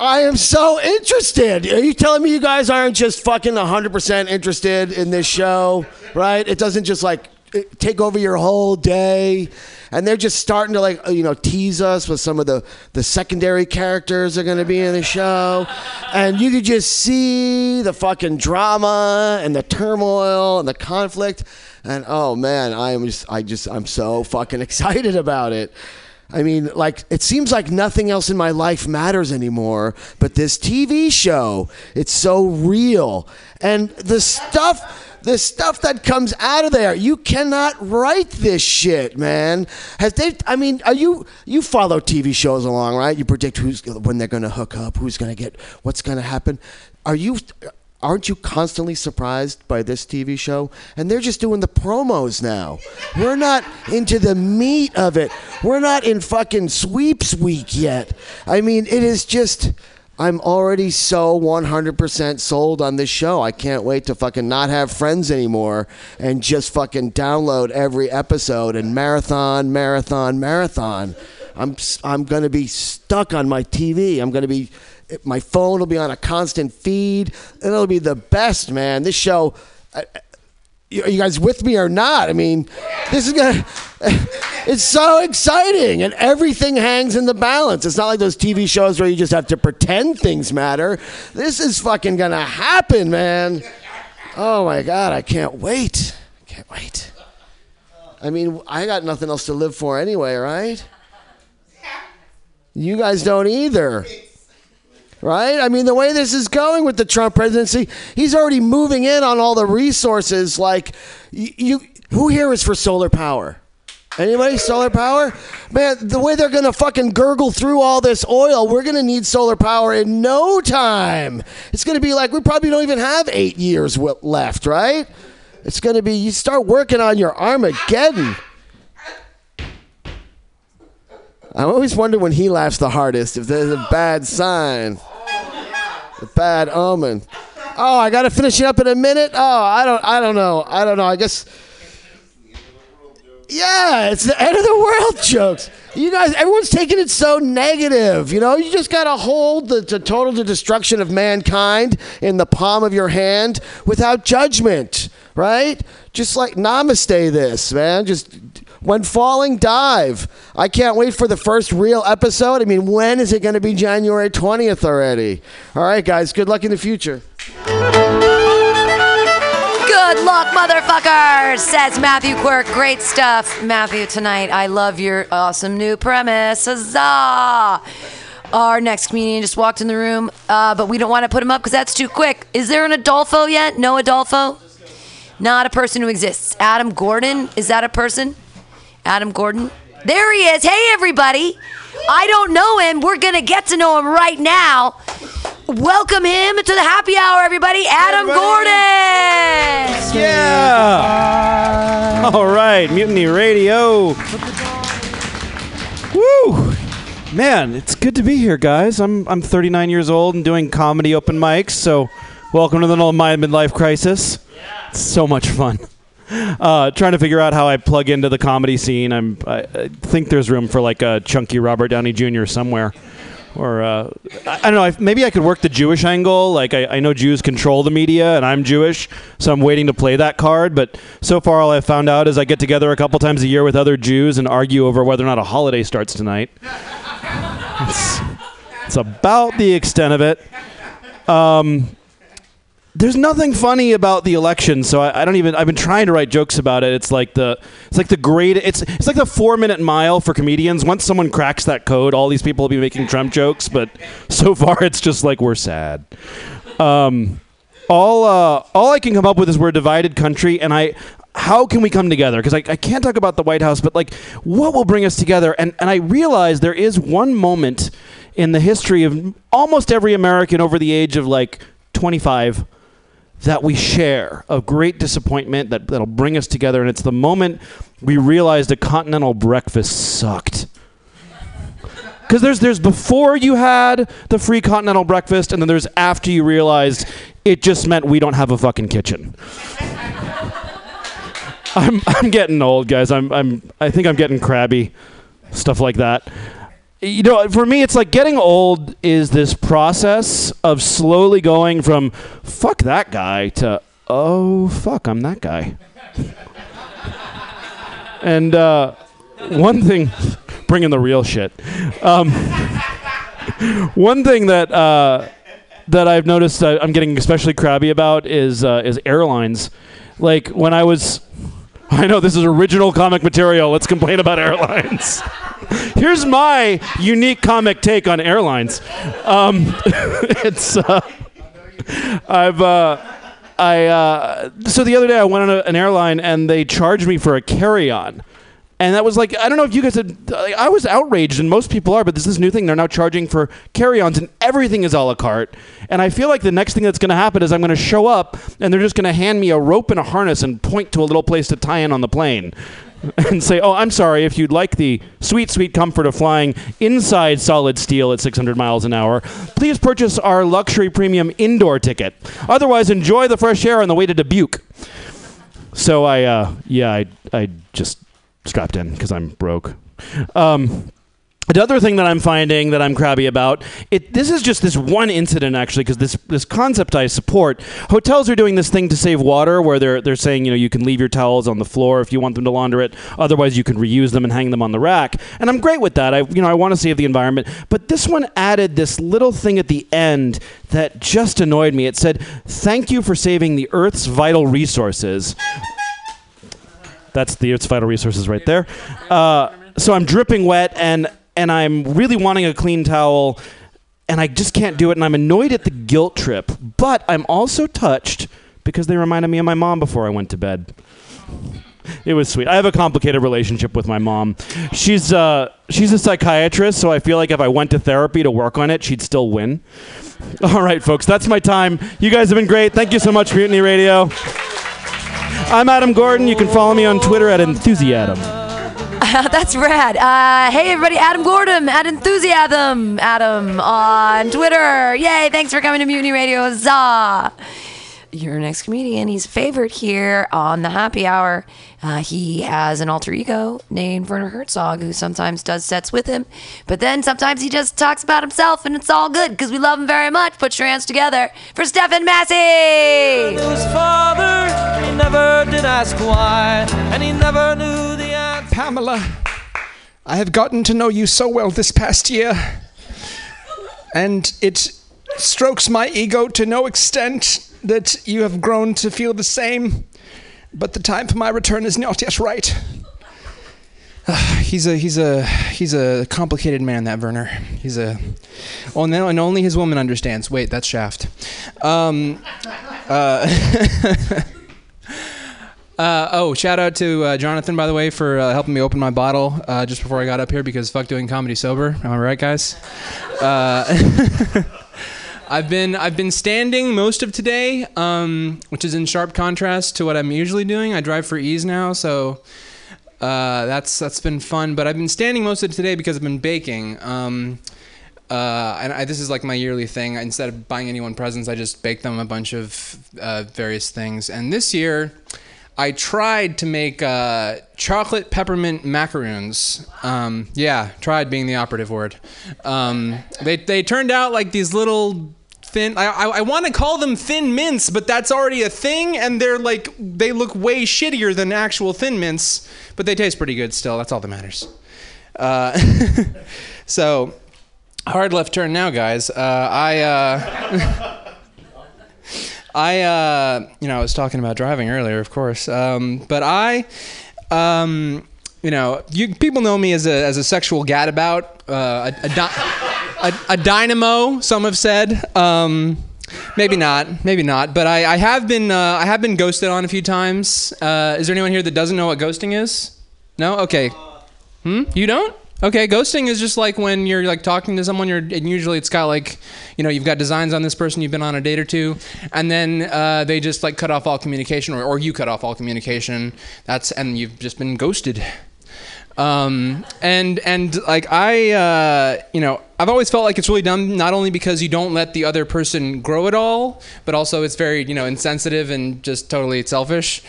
I am so interested. Are you telling me you guys aren't just fucking 100% interested in this show, right? It doesn't just like Uh, take over your whole day. And they're just starting to like, uh, you know, tease us with some of the, the secondary characters are going to be in the show. And you could just see the fucking drama and the turmoil and the conflict. And oh man, I am just, I just, I'm so fucking [LAUGHS] excited about it. I mean, like, it seems like nothing else in my life matters anymore, but this TV show, it's so real. And the stuff. The stuff that comes out of there, you cannot write this shit, man. Has they? I mean, are you you follow TV shows along, right? You predict who's when they're going to hook up, who's going to get, what's going to happen. Are you? Aren't you constantly surprised by this TV show? And they're just doing the promos now. We're not into the meat of it. We're not in fucking sweeps week yet. I mean, it is just. I'm already so 100% sold on this show. I can't wait to fucking not have friends anymore and just fucking download every episode and marathon, marathon, marathon. I'm I'm going to be stuck on my TV. I'm going to be my phone will be on a constant feed and it'll be the best, man. This show. I, I, are you guys with me or not? I mean, this is gonna. [LAUGHS] It's so exciting, and everything hangs in the balance. It's not like those TV shows where you just have to pretend things matter. This is fucking gonna happen, man. Oh my god, I can't wait. I can't wait. I mean, I got nothing else to live for anyway, right? You guys don't either. Right? I mean, the way this is going with the Trump presidency, he's already moving in on all the resources. Like, you, who here is for solar power? Anybody solar power? Man, the way they're gonna fucking gurgle through all this oil, we're gonna need solar power in no time. It's gonna be like we probably don't even have eight years left, right? It's gonna be you start working on your Armageddon. I always wonder when he laughs the hardest if there's a bad sign, a bad omen. Oh, I gotta finish it up in a minute. Oh, I don't, I don't know, I don't know. I guess. Yeah, it's the end of the world [LAUGHS] jokes. You guys, everyone's taking it so negative. You know, you just gotta hold the, the total destruction of mankind in the palm of your hand without judgment, right? Just like namaste this, man. Just when falling, dive. I can't wait for the first real episode. I mean, when is it going to be January 20th already? All right, guys, good luck in the future. Good luck, motherfuckers, says Matthew Quirk. Great stuff, Matthew, tonight. I love your awesome new premise. Huzzah! Our next comedian just walked in the room, uh, but we don't want to put him up because that's too quick. Is there an Adolfo yet? No Adolfo? Not a person who exists. Adam Gordon? Is that a person? Adam Gordon? There he is. Hey, everybody. I don't know him. We're going to get to know him right now. Welcome him to the happy hour, everybody. Adam Gordon. Yeah. All right, Mutiny Radio. Woo! Man, it's good to be here, guys. I'm I'm 39 years old and doing comedy open mics. So, welcome to the Null My Midlife Crisis. It's so much fun. Uh, trying to figure out how I plug into the comedy scene. I'm I, I think there's room for like a chunky Robert Downey Jr. somewhere. Or uh, I, I don't know. I, maybe I could work the Jewish angle. Like I, know Jews control the media, and I'm Jewish, so I'm waiting to play that card. But so far, all I've found out is I get together a couple times a year with other Jews and argue over whether or not a holiday starts tonight. It's, it's about the extent of it. Um, there's nothing funny about the election, so I, I don't even. I've been trying to write jokes about it. It's like the, it's like the great. It's it's like the four minute mile for comedians. Once someone cracks that code, all these people will be making Trump jokes. But so [LAUGHS] far, it's just like we're sad. Um, all uh, all I can come up with is we're a divided country, and I. How can we come together? Because I, I can't talk about the White House, but like, what will bring us together? And and I realize there is one moment in the history of almost every American over the age of like 25 that we share of great disappointment that, that'll bring us together. And it's the moment we realized a continental breakfast sucked. Because there's, there's before you had the free continental breakfast, and then there's after you realized it just meant we don't have a fucking kitchen. [LAUGHS] I'm, I'm getting old, guys. I'm, I'm, I think I'm getting crabby. Stuff like that you know, for me, it's like getting old is this process of slowly going from "fuck that guy" to "oh fuck, I'm that guy." [LAUGHS] and uh, one thing, [LAUGHS] bringing the real shit. Um, [LAUGHS] one thing that uh, that I've noticed I'm getting especially crabby about is uh, is airlines. Like when I was, [LAUGHS] I know this is original comic material. Let's complain about airlines. [LAUGHS] here's my unique comic take on airlines. Um, [LAUGHS] it's uh, I've uh, I uh, so the other day I went on a, an airline and they charged me for a carry-on. And that was like I don't know if you guys had. Like, I was outraged, and most people are. But this new thing they're now charging for carry-ons, and everything is a la carte. And I feel like the next thing that's going to happen is I'm going to show up, and they're just going to hand me a rope and a harness and point to a little place to tie in on the plane, [LAUGHS] and say, "Oh, I'm sorry. If you'd like the sweet, sweet comfort of flying inside solid steel at 600 miles an hour, please purchase our luxury premium indoor ticket. Otherwise, enjoy the fresh air on the way to Dubuque." So I, uh, yeah, I, I just strapped in because I'm broke. Um, Another thing that I'm finding that I'm crabby about, it this is just this one incident actually, because this this concept I support. Hotels are doing this thing to save water, where they're they're saying you know you can leave your towels on the floor if you want them to launder it. Otherwise, you can reuse them and hang them on the rack. And I'm great with that. I you know I want to save the environment, but this one added this little thing at the end that just annoyed me. It said, "Thank you for saving the Earth's vital resources." That's the Earth's vital resources right there. Uh, so I'm dripping wet and and I'm really wanting a clean towel and I just can't do it and I'm annoyed at the guilt trip. But I'm also touched because they reminded me of my mom before I went to bed. It was sweet. I have a complicated relationship with my mom. She's uh, she's a psychiatrist, so I feel like if I went to therapy to work on it, she'd still win. [LAUGHS] All right, folks, that's my time. You guys have been great. Thank you so much, Mutiny Radio. I'm Adam Gordon. You can follow me on Twitter at Enthusiadam. [LAUGHS] That's rad. Uh, hey, everybody, Adam Gordon at Enthusiasm Adam on Twitter. Yay, thanks for coming to Mutiny Radio. Huzzah. Your next comedian, he's a favorite here on the happy hour. Uh, he has an alter ego named Werner Herzog who sometimes does sets with him, but then sometimes he just talks about himself and it's all good because we love him very much. Put your hands together for Stephen Massey. His father, he never did ask why, and he never knew the answer. Pamela, I have gotten to know you so well this past year, and it strokes my ego to no extent that you have grown to feel the same, but the time for my return is not yet right. [SIGHS] he's a he's a he's a complicated man that Werner. He's a oh no, and only his woman understands. Wait, that's Shaft. Um, uh, [LAUGHS] Uh, oh, shout out to uh, Jonathan, by the way, for uh, helping me open my bottle uh, just before I got up here because fuck doing comedy sober. Am I right, guys? [LAUGHS] I've been I've been standing most of today, um, which is in sharp contrast to what I'm usually doing. I drive for ease now, so uh, that's that's been fun. But I've been standing most of today because I've been baking. Um, uh, and I, this is like my yearly thing. Instead of buying anyone presents, I just bake them a bunch of uh, various things. And this year, I tried to make uh, chocolate peppermint macaroons. Um, yeah, tried being the operative word. Um, they they turned out like these little thin. I I, I want to call them thin mints, but that's already a thing, and they're like they look way shittier than actual thin mints, but they taste pretty good still. That's all that matters. Uh, [LAUGHS] so hard left turn now, guys. Uh, I. Uh, [LAUGHS] I, uh, you know, I was talking about driving earlier, of course, um, but I, um, you know, you people know me as a as a sexual gadabout, uh, a, a, [LAUGHS] a, a dynamo. Some have said. Um, maybe not, maybe not. But I, I have been uh, I have been ghosted on a few times. Uh, is there anyone here that doesn't know what ghosting is? No. Okay. Hmm. You don't? Okay, ghosting is just like when you're like talking to someone. You're and usually it's got like, you know, you've got designs on this person you've been on a date or two, and then uh, they just like cut off all communication, or, or you cut off all communication. That's and you've just been ghosted. Um, and and like I, uh, you know, I've always felt like it's really dumb. Not only because you don't let the other person grow at all, but also it's very you know insensitive and just totally selfish.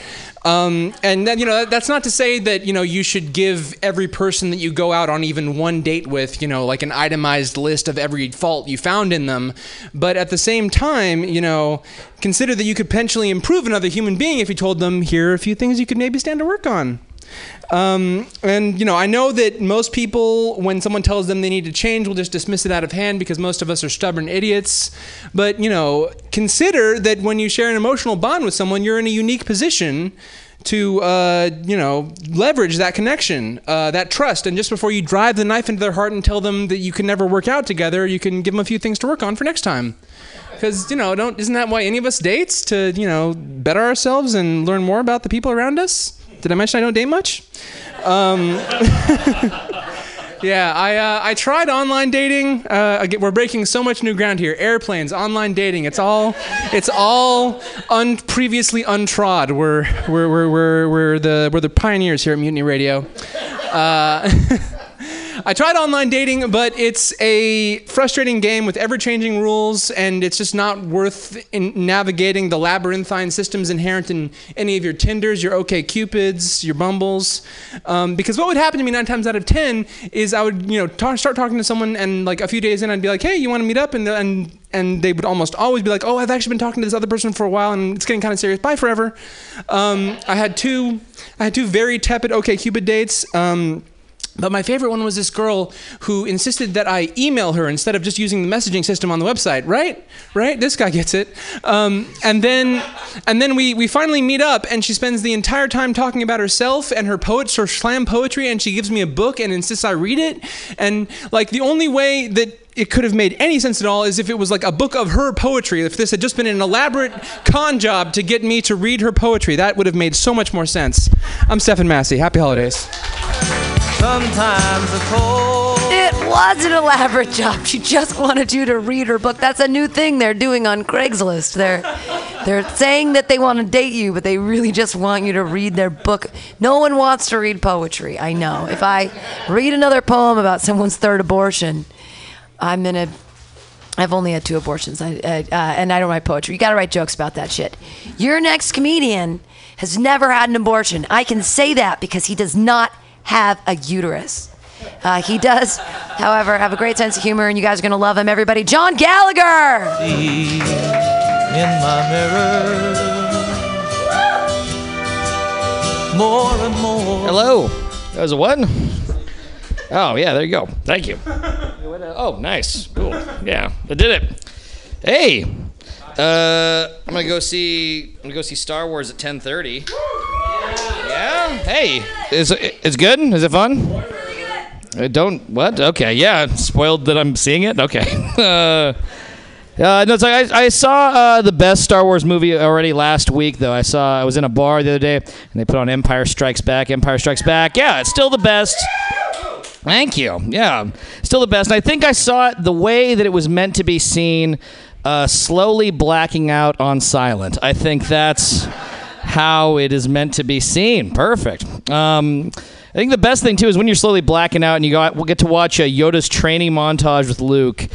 Um, and then you know that's not to say that you know you should give every person that you go out on even one date with you know like an itemized list of every fault you found in them. But at the same time, you know, consider that you could potentially improve another human being if you told them here are a few things you could maybe stand to work on. Um, and you know, I know that most people, when someone tells them they need to change, will just dismiss it out of hand because most of us are stubborn idiots. But you know, consider that when you share an emotional bond with someone, you're in a unique position to uh, you know leverage that connection, uh, that trust, and just before you drive the knife into their heart and tell them that you can never work out together, you can give them a few things to work on for next time. Because you know, don't isn't that why any of us dates to you know better ourselves and learn more about the people around us? Did I mention I don't date much? Um, [LAUGHS] yeah, I uh, I tried online dating. Uh, we're breaking so much new ground here. Airplanes, online dating. It's all it's all un- previously untrod. We're we're, we're, we're, we're the we're the pioneers here at Mutiny Radio. Uh, [LAUGHS] I tried online dating, but it's a frustrating game with ever-changing rules, and it's just not worth in navigating the labyrinthine systems inherent in any of your Tinders, your OK Cupids, your Bumbles. Um, because what would happen to me nine times out of ten is I would, you know, ta- start talking to someone, and like a few days in, I'd be like, "Hey, you want to meet up?" and and and they would almost always be like, "Oh, I've actually been talking to this other person for a while, and it's getting kind of serious. Bye forever." Um, I had two, I had two very tepid OK Cupid dates. Um, but my favorite one was this girl who insisted that I email her instead of just using the messaging system on the website. Right? Right? This guy gets it. Um, and then, and then we, we finally meet up, and she spends the entire time talking about herself and her poets her slam poetry, and she gives me a book and insists I read it. And like the only way that it could have made any sense at all is if it was like a book of her poetry. If this had just been an elaborate con job to get me to read her poetry, that would have made so much more sense. I'm Stephen Massey. Happy holidays. Sometimes the cold. It was an elaborate job. She just wanted you to read her book. That's a new thing they're doing on Craigslist. They're they're saying that they want to date you, but they really just want you to read their book. No one wants to read poetry. I know. If I read another poem about someone's third abortion, I'm in a I've only had two abortions, I, I, uh, and I don't write poetry. You got to write jokes about that shit. Your next comedian has never had an abortion. I can say that because he does not have a uterus. Uh, he does, however, have a great sense of humor, and you guys are going to love him. Everybody, John Gallagher! See in my mirror. More and more. Hello. That was a what? Oh, yeah, there you go. Thank you. Oh, nice. Cool. Yeah, I did it. Hey. Uh, I'm gonna go see. I'm gonna go see Star Wars at 10:30. Yeah. Hey, is it's good? Is it fun? Uh, don't what? Okay. Yeah. Spoiled that I'm seeing it. Okay. [LAUGHS] uh, uh, no, it's like I, I saw uh, the best Star Wars movie already last week. Though I saw I was in a bar the other day and they put on Empire Strikes Back. Empire Strikes Back. Yeah, it's still the best. Thank you. Yeah, still the best. And I think I saw it the way that it was meant to be seen, uh, slowly blacking out on silent. I think that's how it is meant to be seen. Perfect. Um, I think the best thing too is when you're slowly blacking out and you go, we'll get to watch a Yoda's training montage with Luke.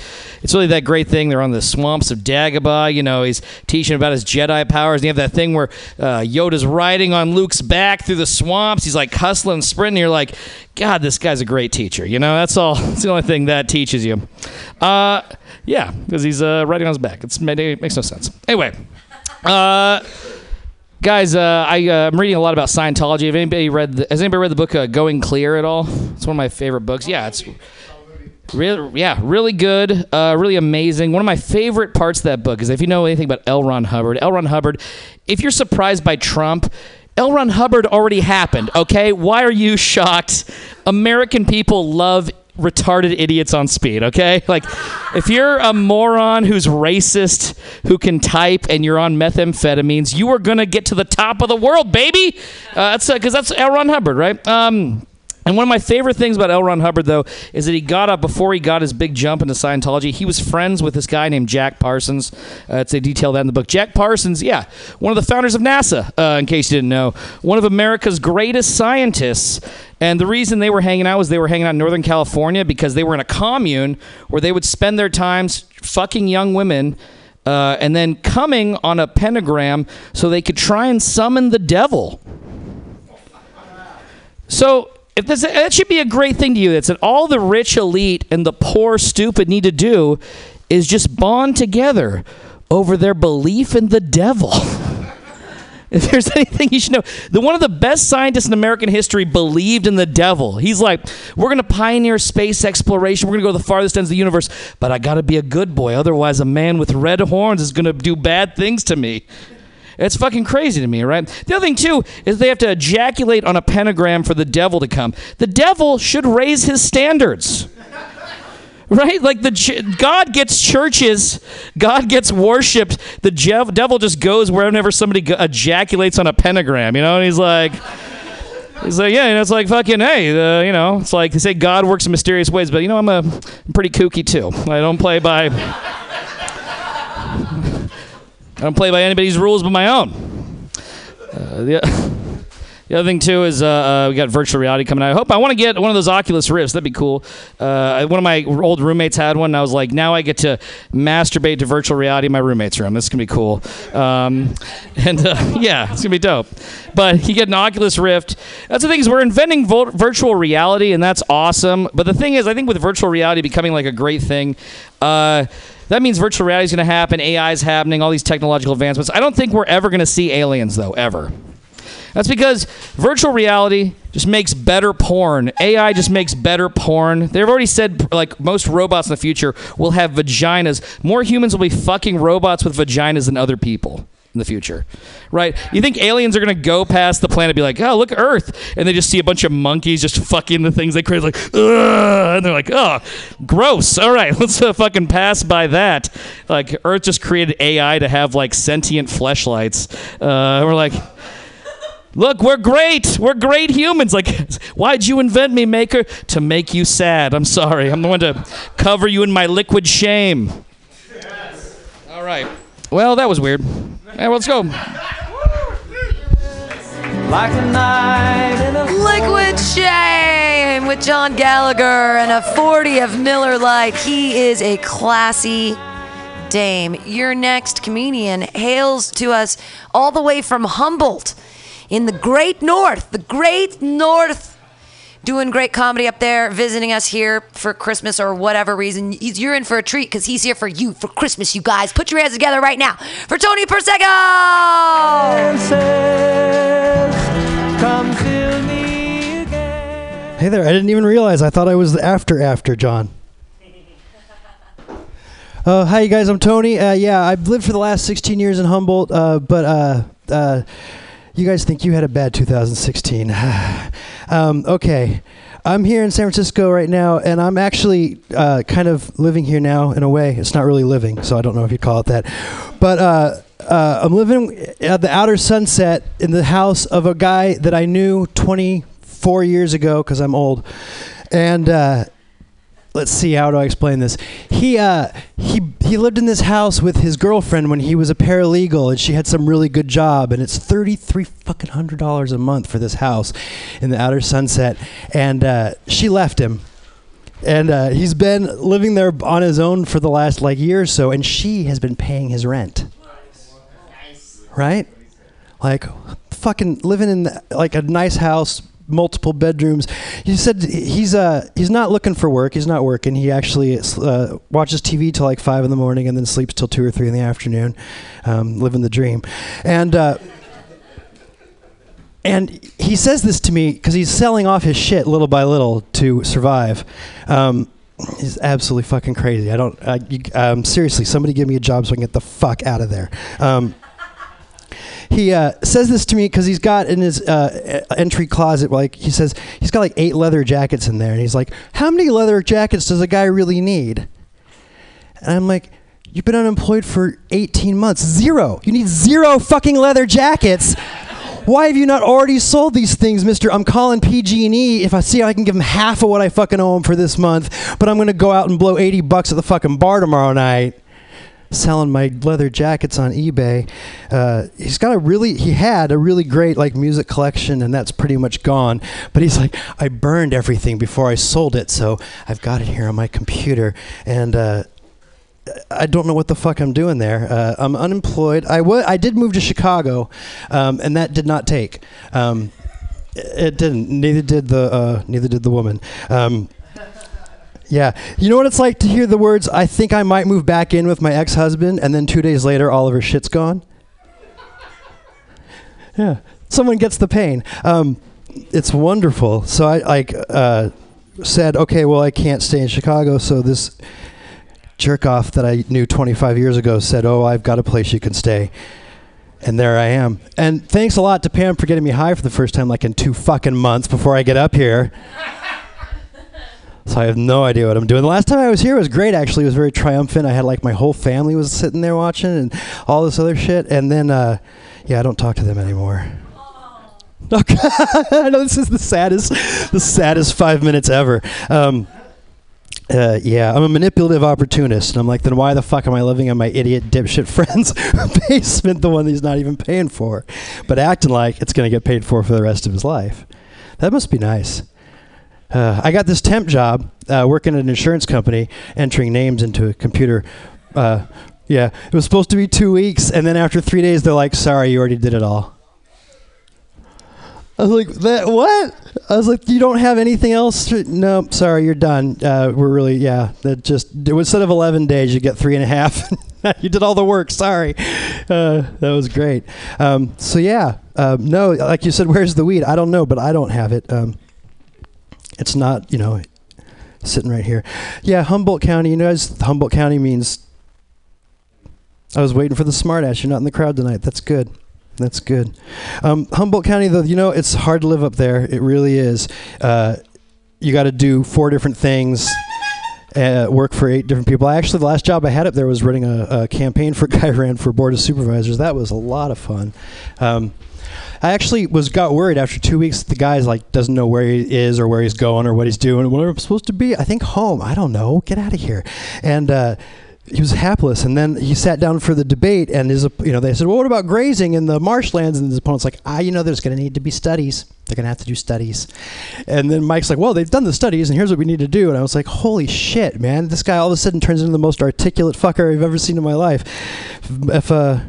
It's really that great thing. They're on the swamps of Dagobah. You know, he's teaching about his Jedi powers. And you have that thing where uh, Yoda's riding on Luke's back through the swamps. He's like hustling, sprinting. You're like, God, this guy's a great teacher. You know, that's all. [LAUGHS] It's the only thing that teaches you. Uh, yeah, because he's uh, riding on his back. It's, it makes no sense. Anyway. Uh, Guys, uh, I, uh, I'm reading a lot about Scientology. Have anybody read? The, has anybody read the book uh, Going Clear at all? It's one of my favorite books. Yeah, it's really, yeah, really good, uh, really amazing. One of my favorite parts of that book is if you know anything about L. Ron Hubbard. L. Ron Hubbard. If you're surprised by Trump, L. Ron Hubbard already happened. Okay, why are you shocked? American people love retarded idiots on speed, okay? Like, if you're a moron who's racist, who can type, and you're on methamphetamines, you are gonna get to the top of the world, baby. Uh, that's because that's L. Ron Hubbard, right? Um, and one of my favorite things about L. Ron Hubbard, though, is that he got up before he got his big jump into Scientology. He was friends with this guy named Jack Parsons. Uh, it's a detail that in the book. Jack Parsons, yeah, one of the founders of NASA, uh, in case you didn't know, one of America's greatest scientists. And the reason they were hanging out was they were hanging out in Northern California because they were in a commune where they would spend their times fucking young women. Uh, and then coming on a pentagram so they could try and summon the devil. So if this that should be a great thing to you. That's that all the rich elite and the poor stupid need to do is just bond together over their belief in the devil. [LAUGHS] if there's anything you should know, the one of the best scientists in American history believed in the devil. He's like, we're gonna pioneer space exploration. We're gonna go to the farthest ends of the universe, but I gotta be a good boy. Otherwise, a man with red horns is gonna do bad things to me. It's fucking crazy to me, right? The other thing too is they have to ejaculate on a pentagram for the devil to come. The devil should raise his standards. [LAUGHS] Right? Like the ch- God gets churches, God gets worshipped. The jev- devil just goes wherever somebody ejaculates on a pentagram, you know? And he's like He's like, yeah, and it's like fucking, hey, uh, you know, it's like they say God works in mysterious ways, but you know, I'm a I'm pretty kooky too. I don't play by I don't play by anybody's rules but my own. Uh, the, [LAUGHS] the other thing too is uh, uh, we got virtual reality coming out. I hope I want to get one of those Oculus Rifts. That'd be cool. Uh, one of my old roommates had one. And I was like, now I get to masturbate to virtual reality in my roommate's room. This is gonna be cool. Um, [LAUGHS] and uh, [LAUGHS] yeah, it's gonna be dope. But you get an Oculus Rift. That's the thing is we're inventing vo- virtual reality, and that's awesome. But the thing is, I think with virtual reality becoming like a great thing. That means virtual reality is going to happen. AI is happening. All these technological advancements. I don't think we're ever going to see aliens, though, ever. That's because virtual reality just makes better porn. AI just makes better porn. They've already said like most robots in the future will have vaginas. More humans will be fucking robots with vaginas than other people in the future. Right? You think aliens are to go past the planet be like, "Oh, look Earth." And they just see a bunch of monkeys just fucking the things they create like, Ugh, and they're like, "Oh, gross." All right, [LAUGHS] let's uh, fucking pass by that. Like Earth just created AI to have like sentient fleshlights. Uh, we're like Look, we're great. We're great humans. Like, why'd you invent me, Maker? To make you sad. I'm sorry. I'm going to cover you in my liquid shame. Yes. All right. Well, that was weird. Hey, let's go. Like a night in a Liquid Shame with John Gallagher and a 40 of Miller Lite. He is a classy dame. Your next comedian hails to us all the way from Humboldt in the great north, the great north. Doing great comedy up there, visiting us here for Christmas or whatever reason. He's, you're in for a treat because he's here for you for Christmas, you guys. Put your hands together right now for Tony Persico! Come Hey there, I didn't even realize. I thought I was the after after John. [LAUGHS] Uh, hi, you guys. I'm Tony. Uh, yeah, I've lived for the last 16 years in Humboldt, uh, but uh, uh, you guys think you had a bad 2016. [SIGHS] um, okay. I'm here in San Francisco right now, and I'm actually uh, kind of living here now in a way. It's not really living, so I don't know if you'd call it that. But uh, uh, I'm living at the outer sunset in the house of a guy that I knew 24 years ago because I'm old. And uh, let's see how do I explain this. He uh, he he lived in this house with his girlfriend when he was a paralegal, and she had some really good job, and it's thirty three fucking hundred dollars a month for this house in the outer sunset, and uh, she left him. And uh, he's been living there on his own for the last like year or so, and she has been paying his rent. Right? Like, fucking living in like a nice house, multiple bedrooms. He said he's uh he's not looking for work. He's not working. He actually uh, watches TV till like five in the morning and then sleeps till two or three in the afternoon, um, living the dream. And uh, and he says this to me because he's selling off his shit little by little to survive. Um, he's absolutely fucking crazy. I don't. I, um, seriously, somebody give me a job so I can get the fuck out of there. Um, he uh, says this to me because he's got in his uh, entry closet, like he says, he's got like eight leather jackets in there, and he's like, "How many leather jackets does a guy really need?" And I'm like, "You've been unemployed for 18 months. Zero. You need zero fucking leather jackets." Why have you not already sold these things, Mister? I'm calling PG&E if I see I can give him half of what I fucking owe him for this month, but I'm gonna go out and blow 80 bucks at the fucking bar tomorrow night selling my leather jackets on eBay. Uh, he's got a really, he had a really great like music collection, and that's pretty much gone. But he's like, I burned everything before I sold it, so I've got it here on my computer, and. Uh, I don't know what the fuck I'm doing there. Uh, I'm unemployed. I wa- I did move to Chicago, um, and that did not take. Um, it didn't. Neither did the uh, neither did the woman. Um, yeah, you know what it's like to hear the words "I think I might move back in with my ex-husband," and then two days later, all of her shit's gone. Yeah, someone gets the pain. Um, it's wonderful. So I like uh, said, okay, well, I can't stay in Chicago, so this jerk off that I knew 25 years ago said, "Oh, I've got a place you can stay." And there I am. And thanks a lot to Pam for getting me high for the first time, like in two fucking months before I get up here. So I have no idea what I'm doing. The last time I was here was great. Actually, it was very triumphant. I had like my whole family was sitting there watching and all this other shit. And then, uh, yeah, I don't talk to them anymore. Okay. [LAUGHS] I know this is the saddest, the saddest five minutes ever. Um, uh, yeah, I'm a manipulative opportunist, and I'm like, then why the fuck am I living in my idiot dipshit [LAUGHS] friend's basement, the one he's not even paying for, but acting like it's gonna get paid for for the rest of his life? That must be nice. Uh, I got this temp job uh, working at an insurance company, entering names into a computer. Uh, yeah, it was supposed to be two weeks, and then after three days, they're like, "Sorry, you already did it all." I was like, "That what?" I was like, "You don't have anything else?" No, sorry, you're done. Uh, we're really, yeah. That just instead of eleven days, you get three and a half. [LAUGHS] you did all the work. Sorry. Uh, that was great. Um, so yeah, um, no, like you said, where's the weed? I don't know, but I don't have it. Um, it's not, you know, sitting right here. Yeah, Humboldt County. You know, Humboldt County means. I was waiting for the smartass. You're not in the crowd tonight. That's good. That's good. Um, Humboldt County, though, you know, it's hard to live up there. It really is. Uh, you got to do four different things. Uh, work for eight different people. I actually, the last job I had up there was running a, a campaign for guy ran for board of supervisors. That was a lot of fun. Um, I actually was got worried after two weeks. The guy's like doesn't know where he is or where he's going or what he's doing. Where I'm supposed to be? I think home. I don't know. Get out of here. And uh, he was hapless. And then he sat down for the debate, and his you know they said, well, what about grazing in the marshlands? And his opponent's like, ah, you know, there's going to need to be studies. They're going to have to do studies. And then Mike's like, well, they've done the studies, and here's what we need to do. And I was like, holy shit, man! This guy all of a sudden turns into the most articulate fucker I've ever seen in my life. If uh,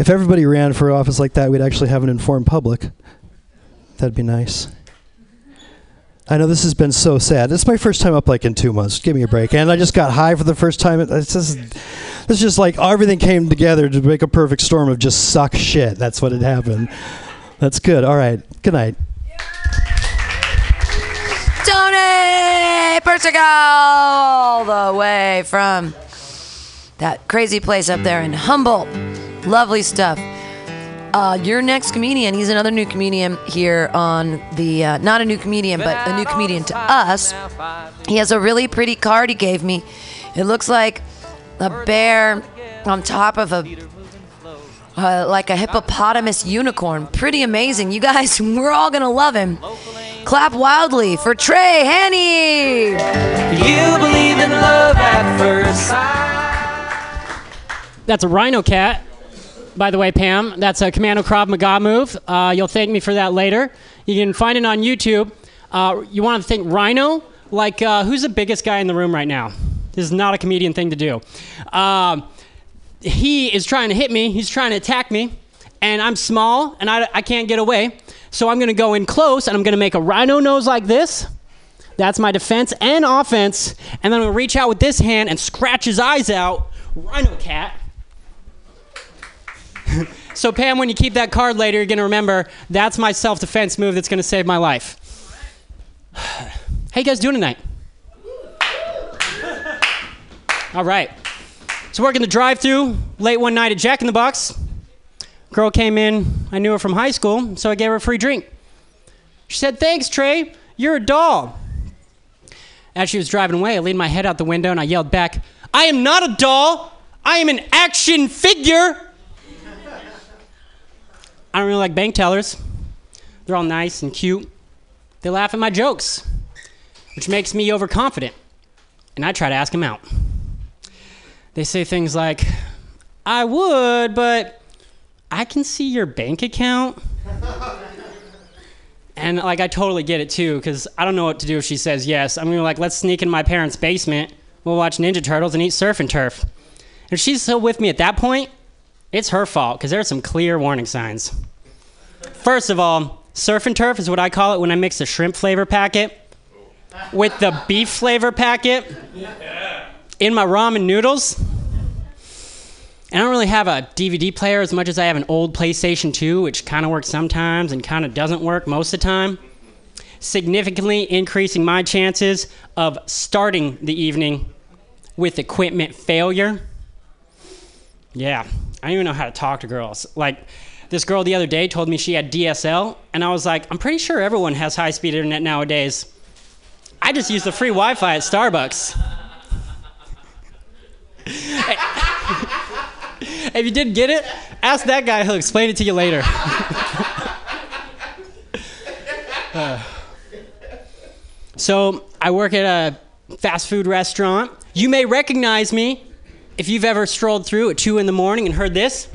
if everybody ran for office like that, we'd actually have an informed public. That'd be nice. I know this has been so sad. This is my first time up like in two months. Give me a break. And I just got high for the first time. It's just, it's just like everything came together to make a perfect storm of just suck shit. That's what had happened. That's good. All right. Good night. Tony Persico, all the way from that crazy place up there in Humboldt. Lovely stuff. Uh, your next comedian, he's another new comedian here on the, uh, not a new comedian, but a new comedian to us. He has a really pretty card he gave me. It looks like a bear on top of a, uh, like a hippopotamus unicorn. Pretty amazing. You guys, [LAUGHS] we're all going to love him. Clap wildly for Trey Hanny. You believe in love at first sight. That's a rhino cat. By the way, Pam, that's a Commando Krav Maga move. Uh, you'll thank me for that later. You can find it on YouTube. Uh, you want to think rhino? Like, uh, who's the biggest guy in the room right now? This is not a comedian thing to do. Um, he is trying to hit me. He's trying to attack me, and I'm small, and I, I can't get away. So I'm going to go in close, and I'm going to make a rhino nose like this. That's my defense and offense. And then I'm going to reach out with this hand and scratch his eyes out. Rhino cat. [LAUGHS] so, Pam, when you keep that card later, you're going to remember that's my self defense move that's going to save my life. [SIGHS] How you guys doing tonight? All right. So, working the drive through late one night at Jack in the Box. Girl came in. I knew her from high school, so I gave her a free drink. She said, Thanks, Trey. You're a doll. As she was driving away, I leaned my head out the window and I yelled back, I am not a doll. I am an action figure. I don't really like bank tellers. They're all nice and cute. They laugh at my jokes, which makes me overconfident. And I try to ask them out. They say things like, I would, but I can see your bank account. [LAUGHS] and like, I totally get it too, because I don't know what to do if she says yes. I'm gonna be like, let's sneak in my parents' basement. We'll watch Ninja Turtles and eat surf and turf. If she's still with me at that point, it's her fault, because there are some clear warning signs. First of all, surf and turf is what I call it when I mix the shrimp flavor packet with the beef flavor packet in my ramen noodles. And I don't really have a DVD player as much as I have an old PlayStation 2, which kind of works sometimes and kind of doesn't work most of the time. Significantly increasing my chances of starting the evening with equipment failure. Yeah, I don't even know how to talk to girls. Like, this girl the other day told me she had DSL, and I was like, I'm pretty sure everyone has high speed internet nowadays. I just use the free Wi Fi at Starbucks. [LAUGHS] if you didn't get it, ask that guy, he'll explain it to you later. Uh, [LAUGHS] so, I work at a fast food restaurant. You may recognize me if you've ever strolled through at 2 in the morning and heard this.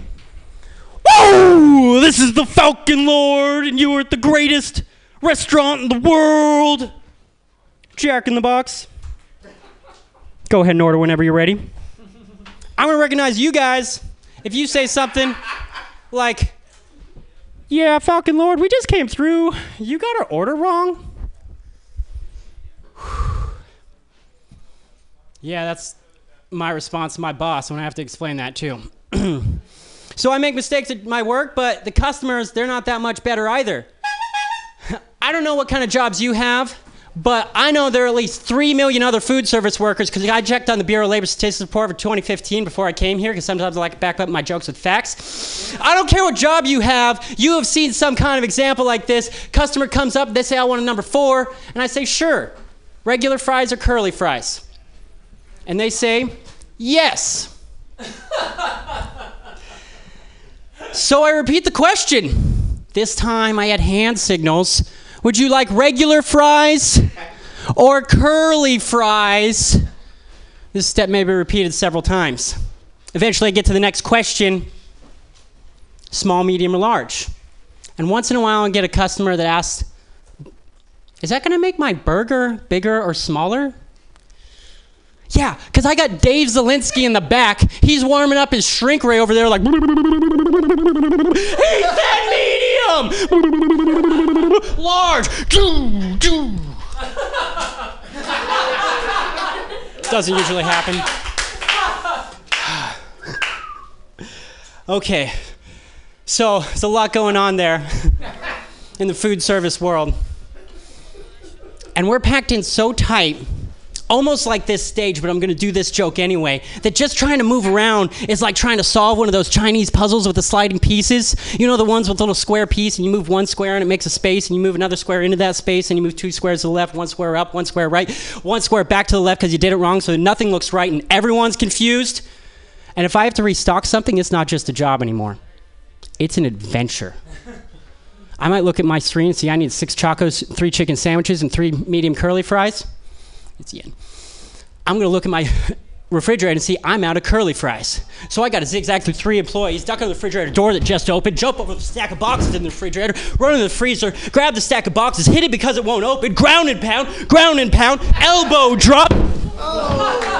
Oh, this is the Falcon Lord, and you are at the greatest restaurant in the world. Jack in the Box. Go ahead and order whenever you're ready. I'm gonna recognize you guys if you say something like, Yeah, Falcon Lord, we just came through. You got our order wrong. [SIGHS] Yeah, that's my response to my boss when I have to explain that too. [CLEARS THROAT] so I make mistakes at my work, but the customers, they're not that much better either. [LAUGHS] I don't know what kind of jobs you have, but I know there are at least 3 million other food service workers because I checked on the Bureau of Labor Statistics report for 2015 before I came here because sometimes I like to back up my jokes with facts. I don't care what job you have, you have seen some kind of example like this. Customer comes up, they say, I want a number four, and I say, sure, regular fries or curly fries? And they say, yes. so I repeat the question. This time I had hand signals. Would you like regular fries or curly fries? This step may be repeated several times. Eventually, I get to the next question small, medium, or large. And once in a while, I get a customer that asks, Is that going to make my burger bigger or smaller? Yeah, because I got Dave Zelinsky in the back. He's warming up his shrink ray over there, like, [LAUGHS] He said medium! [LAUGHS] Large! Choo, [LAUGHS] choo. Doesn't usually happen. [SIGHS] okay, so there's a lot going on there in the food service world. And we're packed in so tight almost like this stage, but I'm going to do this joke anyway. That just trying to move around is like trying to solve one of those Chinese puzzles with the sliding pieces. You know, the ones with the little square piece, and you move one square and it makes a space, and you move another square into that space, and you move two squares to the left, one square up, one square right, one square back to the left because you did it wrong, so nothing looks right, and everyone's confused. And if I have to restock something, it's not just a job anymore, it's an adventure. [LAUGHS] I might look at my screen and see I need six tacos, three chicken sandwiches, and three medium curly fries. It's the end. I'm going to look at my [LAUGHS] refrigerator and see I'm out of curly fries. So I got to zigzag through three employees, duck on the refrigerator door that just opened, jump over the stack of boxes in the refrigerator, run into the freezer, grab the stack of boxes, hit it because it won't open, ground and pound, ground and pound, elbow drop. Oh.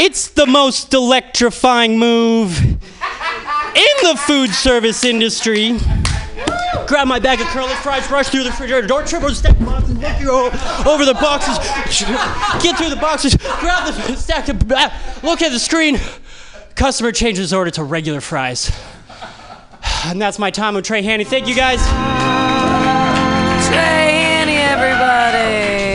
It's the most electrifying move in the food service industry. Grab my bag of curly fries, rush through the refrigerator door, trip over the stack boxes, look over the boxes, get through the boxes, grab the [LAUGHS] stack of, look at the screen. Customer changes order to regular fries. [SIGHS] And that's my time with Trey Hanny. Thank you guys. Trey Hanny, everybody.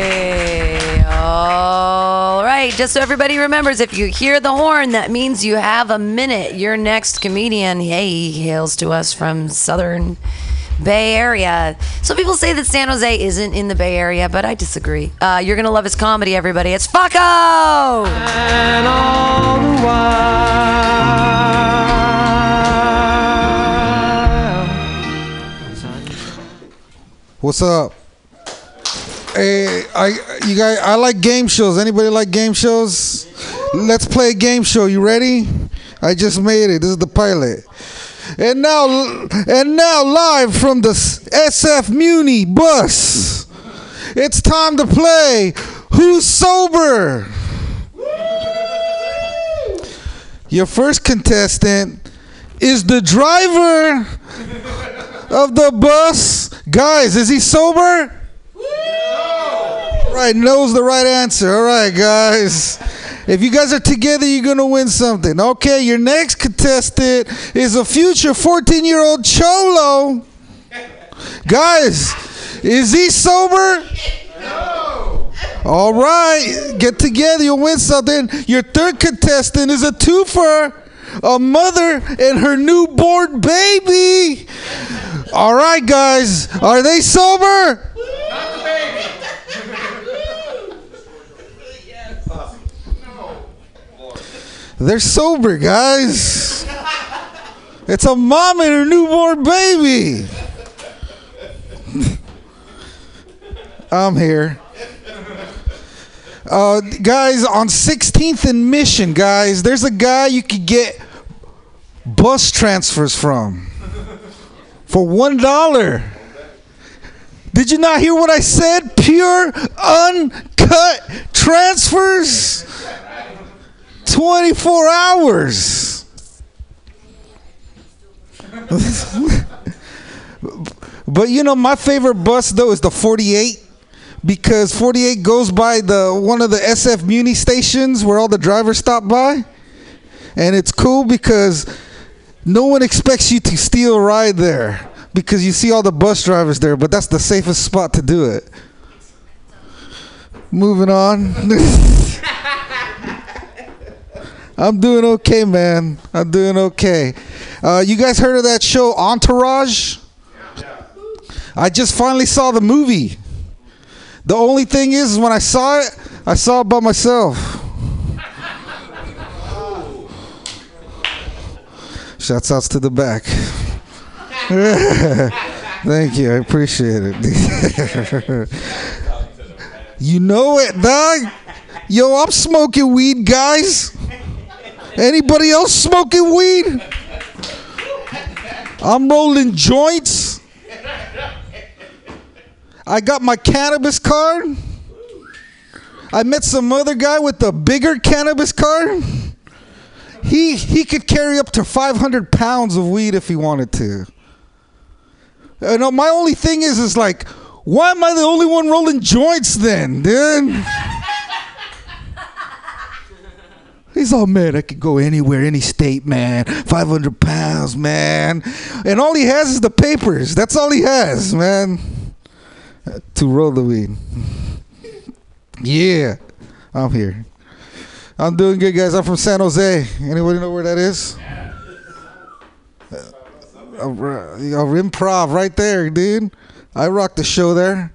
All right, just so everybody remembers, if you hear the horn, that means you have a minute. Your next comedian, hey, he hails to us from Southern Bay Area. Some people say that San Jose isn't in the Bay Area, but I disagree. Uh, you're gonna love his comedy, everybody. It's Fucko. And all the What's up? Hey, I you guys I like game shows. Anybody like game shows? Let's play a game show. You ready? I just made it. This is the pilot. And now and now live from the SF Muni bus. It's time to play Who's Sober? Your first contestant is the driver of the bus. Guys, is he sober? Right, knows the right answer. All right, guys. If you guys are together, you're going to win something. Okay, your next contestant is a future 14 year old Cholo. Guys, is he sober? No. All right, get together, you'll win something. Your third contestant is a twofer a mother and her newborn baby. All right, guys, are they sober? They're sober, guys. It's a mom and her newborn baby. I'm here. Uh, guys, on 16th and Mission, guys, there's a guy you could get bus transfers from for one dollar. Did you not hear what I said? Pure, uncut transfers. 24 hours. but you know, my favorite bus though is the 48 because 48 goes by the one of the SF Muni stations where all the drivers stop by, and it's cool because no one expects you to steal a ride there because you see all the bus drivers there, but that's the safest spot to do it. Moving on. [LAUGHS] I'm doing okay, man. I'm doing okay. Uh, you guys heard of that show Entourage? Yeah. I just finally saw the movie. The only thing is, when I saw it, I saw it by myself. Shouts outs to the back. [LAUGHS] Thank you. I appreciate it. [LAUGHS] you know it, dog. Yo, I'm smoking weed, guys. Anybody else smoking weed? I'm rolling joints. I got my cannabis card. I met some other guy with a bigger cannabis card. He he could carry up to 500 pounds of weed if he wanted to. Uh, you know, my only thing is, is like, why am I the only one rolling joints then, dude? He's all, man, I could go anywhere, any state, man. 500 pounds, man. And all he has is the papers. That's all he has, man. To roll the weed. Yeah, I'm here. I'm doing good, guys. I'm from San Jose. Anybody know where that is? Uh, uh, improv right there, dude. I rocked the show there.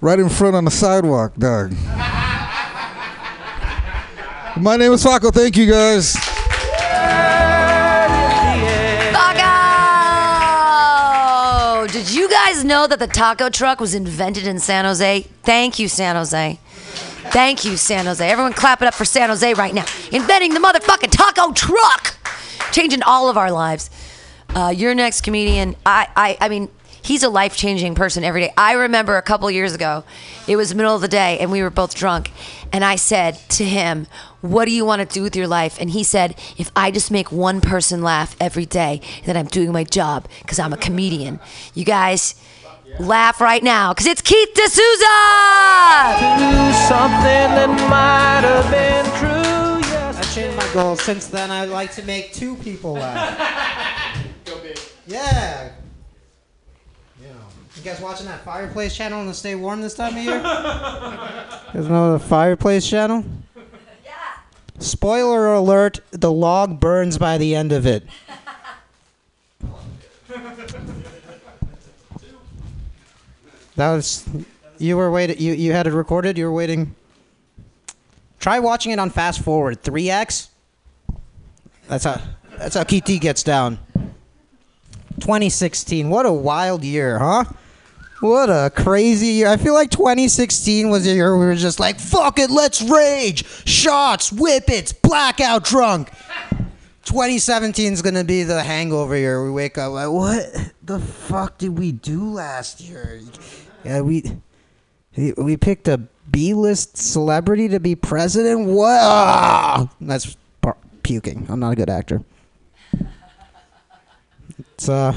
Right in front on the sidewalk, dog. [LAUGHS] My name is Faco. Thank you, guys. Did you guys know that the taco truck was invented in San Jose? Thank you, San Jose. Thank you, San Jose. Everyone clap it up for San Jose right now. Inventing the motherfucking taco truck! Changing all of our lives. Uh, your next comedian, I, I, I mean, he's a life changing person every day. I remember a couple years ago, it was the middle of the day, and we were both drunk. And I said to him, What do you want to do with your life? And he said, If I just make one person laugh every day, then I'm doing my job because I'm a comedian. You guys, laugh right now because it's Keith D'Souza! something that might have been true. I changed my goal. Since then, I'd like to make two people laugh. [LAUGHS] Go big. Yeah. You guys watching that fireplace channel to stay warm this time of year? [LAUGHS] You guys know the fireplace channel? Yeah. Spoiler alert: the log burns by the end of it. That was you were waiting. You you had it recorded. You were waiting. Try watching it on fast forward. Three x. That's how. That's how KT gets down. 2016. What a wild year, huh? What a crazy year. I feel like 2016 was a year we were just like, fuck it, let's rage. Shots, whippets, blackout drunk. 2017 is going to be the hangover year. We wake up like, what the fuck did we do last year? Yeah, we we picked a B-list celebrity to be president. What? Ah! That's puking. I'm not a good actor. It's uh,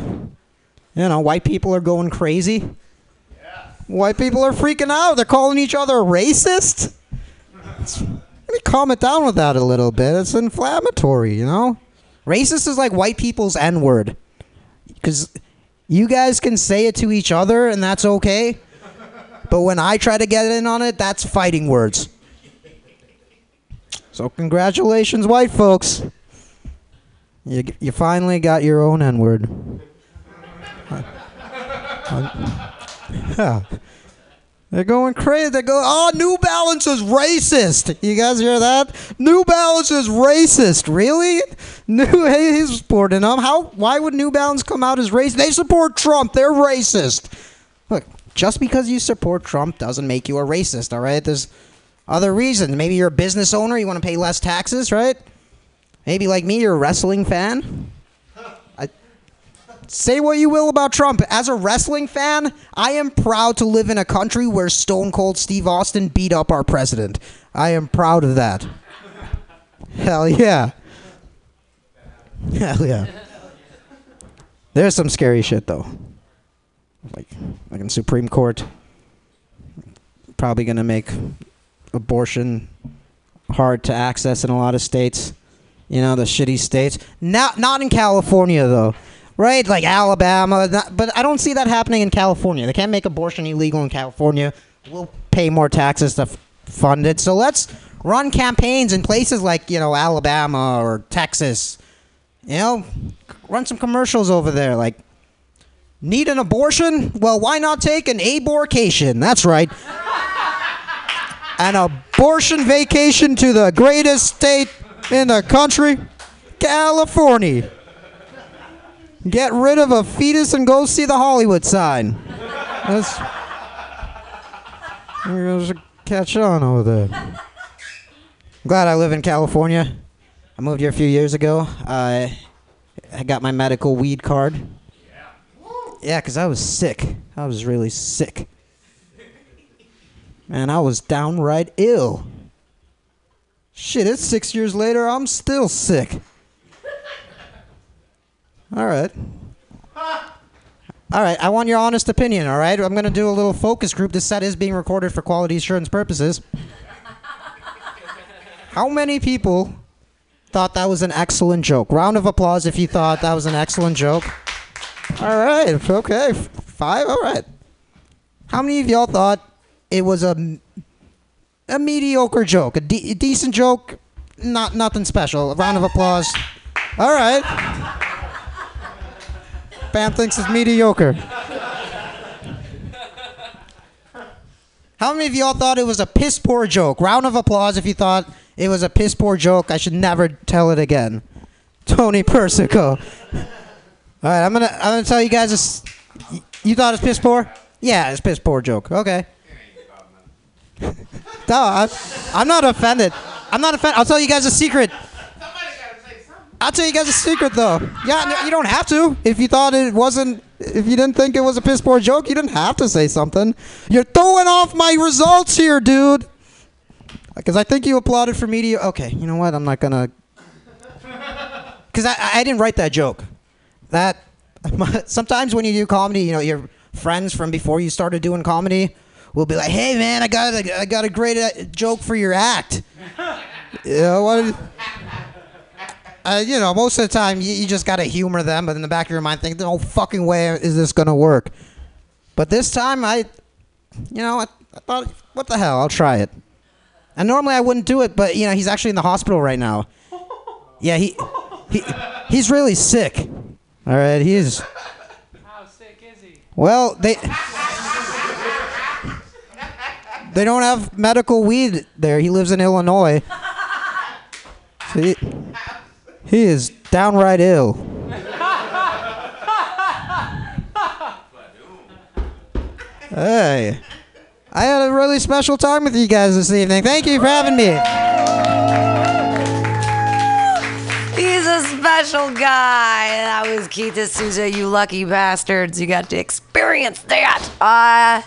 you know, white people are going crazy. White people are freaking out. They're calling each other racist. It's, let me calm it down with that a little bit. It's inflammatory, you know. Racist is like white people's N word, because you guys can say it to each other and that's okay. But when I try to get in on it, that's fighting words. So congratulations, white folks. You, you finally got your own N word. [LAUGHS] Yeah. They're going crazy. They go, oh, New Balance is racist. You guys hear that? New Balance is racist. Really? New, [LAUGHS] hey, he's supporting them. How? Why would New Balance come out as racist? They support Trump. They're racist. Look, just because you support Trump doesn't make you a racist. All right? There's other reasons. Maybe you're a business owner. You want to pay less taxes, right? Maybe like me, you're a wrestling fan. Say what you will about Trump. As a wrestling fan, I am proud to live in a country where Stone Cold Steve Austin beat up our president. I am proud of that. Hell yeah. Hell yeah. There's some scary shit though. Like like in Supreme Court. Probably gonna make abortion hard to access in a lot of states. You know, the shitty states. Not not in California though. Right? Like Alabama, not, but I don't see that happening in California. They can't make abortion illegal in California. We'll pay more taxes to f- fund it. So let's run campaigns in places like, you know, Alabama or Texas. You know, run some commercials over there like need an abortion? Well, why not take an aborcation? That's right. An abortion vacation to the greatest state in the country, California. Get rid of a fetus and go see the Hollywood sign. That's. We're gonna catch on over there. I'm glad I live in California. I moved here a few years ago. I I got my medical weed card. Yeah, because I was sick. I was really sick. Man, I was downright ill. Shit, it's six years later. I'm still sick. All right. All right, I want your honest opinion, all right? I'm going to do a little focus group. This set is being recorded for quality assurance purposes. How many people thought that was an excellent joke? Round of applause if you thought that was an excellent joke. All right, okay. Five, all right. How many of y'all thought it was a, a mediocre joke? A, de- a decent joke? Not Nothing special. A round of applause. All right. Pam thinks it's mediocre. How many of y'all thought it was a piss poor joke? Round of applause if you thought it was a piss poor joke. I should never tell it again. Tony Persico. All right, I'm gonna I'm gonna tell you guys this. You thought it's piss poor? Yeah, it's piss poor joke. Okay. [LAUGHS] no, I, I'm not offended. I'm not offended. I'll tell you guys a secret. I'll tell you guys a secret though. Yeah, you don't have to. If you thought it wasn't, if you didn't think it was a piss poor joke, you didn't have to say something. You're throwing off my results here, dude. Because I think you applauded for media. Okay, you know what? I'm not gonna. Because I, I didn't write that joke. That [LAUGHS] sometimes when you do comedy, you know, your friends from before you started doing comedy will be like, "Hey, man, I got a, I got a great uh, joke for your act." [LAUGHS] you know what? Uh, you know, most of the time you, you just gotta humor them, but in the back of your mind, think, "No fucking way is this gonna work." But this time, I, you know, I, I thought, "What the hell? I'll try it." And normally I wouldn't do it, but you know, he's actually in the hospital right now. Yeah, he, he, he's really sick. All right, he's. How sick is he? Well, they they don't have medical weed there. He lives in Illinois. So he, he is downright ill. Hey, I had a really special time with you guys this evening. Thank you for having me. He's a special guy. That was Keith D'Souza, you lucky bastards. You got to experience that. Uh,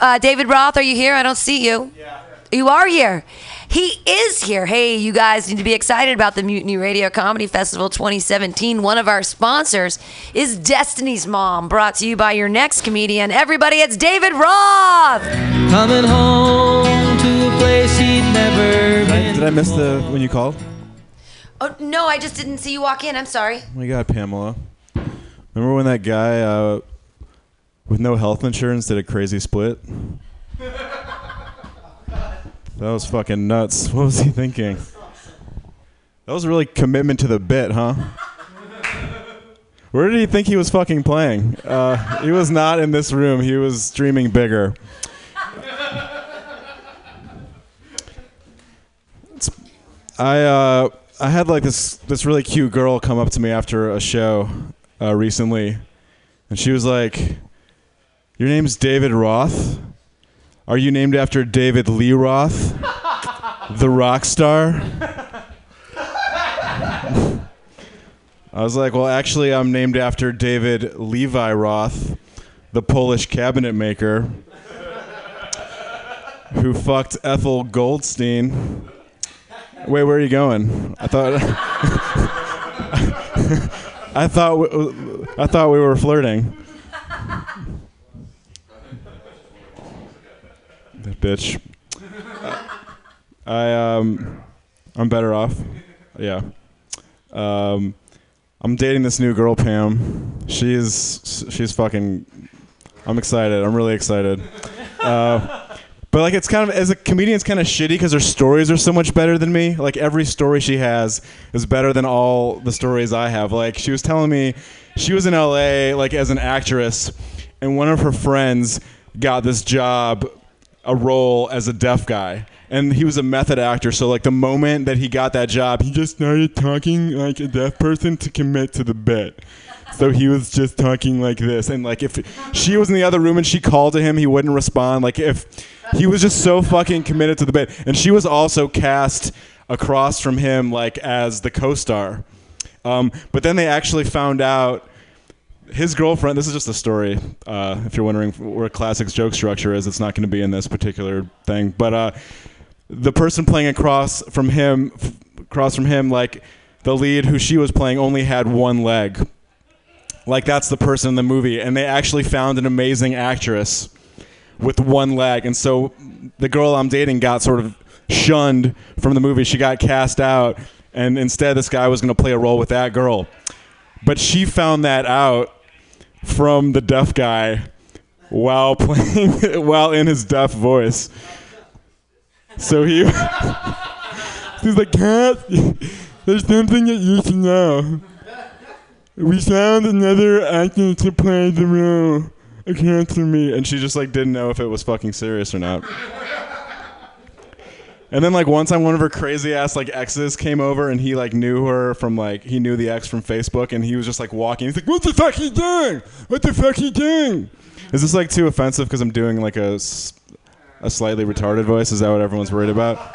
uh, David Roth, are you here? I don't see you. You are here. He is here. Hey, you guys need to be excited about the Mutiny Radio Comedy Festival 2017. One of our sponsors is Destiny's Mom, brought to you by your next comedian. Everybody, it's David Roth. Coming home to a place he'd never been. Did I miss the when you called? Oh, no, I just didn't see you walk in. I'm sorry. Oh my God, Pamela. Remember when that guy uh, with no health insurance did a crazy split? [LAUGHS] That was fucking nuts. What was he thinking? That was really commitment to the bit, huh? Where did he think he was fucking playing? Uh, he was not in this room. He was dreaming bigger. It's- I uh, I had like this this really cute girl come up to me after a show uh, recently, and she was like, "Your name's David Roth. Are you named after David Lee Roth, the rock star?" I was like, well, actually, I'm named after David Levi Roth, the Polish cabinet maker, who fucked Ethel Goldstein. Wait, where are you going? I thought. [LAUGHS] I thought. We, I thought we were flirting. Bitch. I um, I'm better off. Yeah. Um, I'm dating this new girl, Pam. She's she's fucking. I'm excited. I'm really excited. Uh, but like, it's kind of as a comedian, it's kind of shitty because her stories are so much better than me. Like every story she has is better than all the stories I have. Like she was telling me, she was in LA like as an actress, and one of her friends got this job, a role as a deaf guy. And he was a method actor, so like the moment that he got that job, he just started talking like a deaf person to commit to the bit. So he was just talking like this, and like if she was in the other room and she called to him, he wouldn't respond. Like if he was just so fucking committed to the bit, and she was also cast across from him like as the co-star. Um, but then they actually found out his girlfriend. This is just a story. Uh, if you're wondering where classics joke structure is, it's not going to be in this particular thing. But uh, the person playing across from him, f- across from him, like the lead who she was playing, only had one leg. Like that's the person in the movie, and they actually found an amazing actress with one leg, and so the girl I'm dating got sort of shunned from the movie. She got cast out, and instead this guy was going to play a role with that girl. But she found that out from the deaf guy while playing [LAUGHS] while in his deaf voice. So he [LAUGHS] he's like, Cat, there's something that you should know. We found another actor to play the role. Cancel me, and she just like didn't know if it was fucking serious or not. And then like one time, one of her crazy ass like exes came over, and he like knew her from like he knew the ex from Facebook, and he was just like walking. He's like, "What the fuck he doing? What the fuck he doing?" Is this like too offensive because I'm doing like a a slightly retarded voice? Is that what everyone's worried about?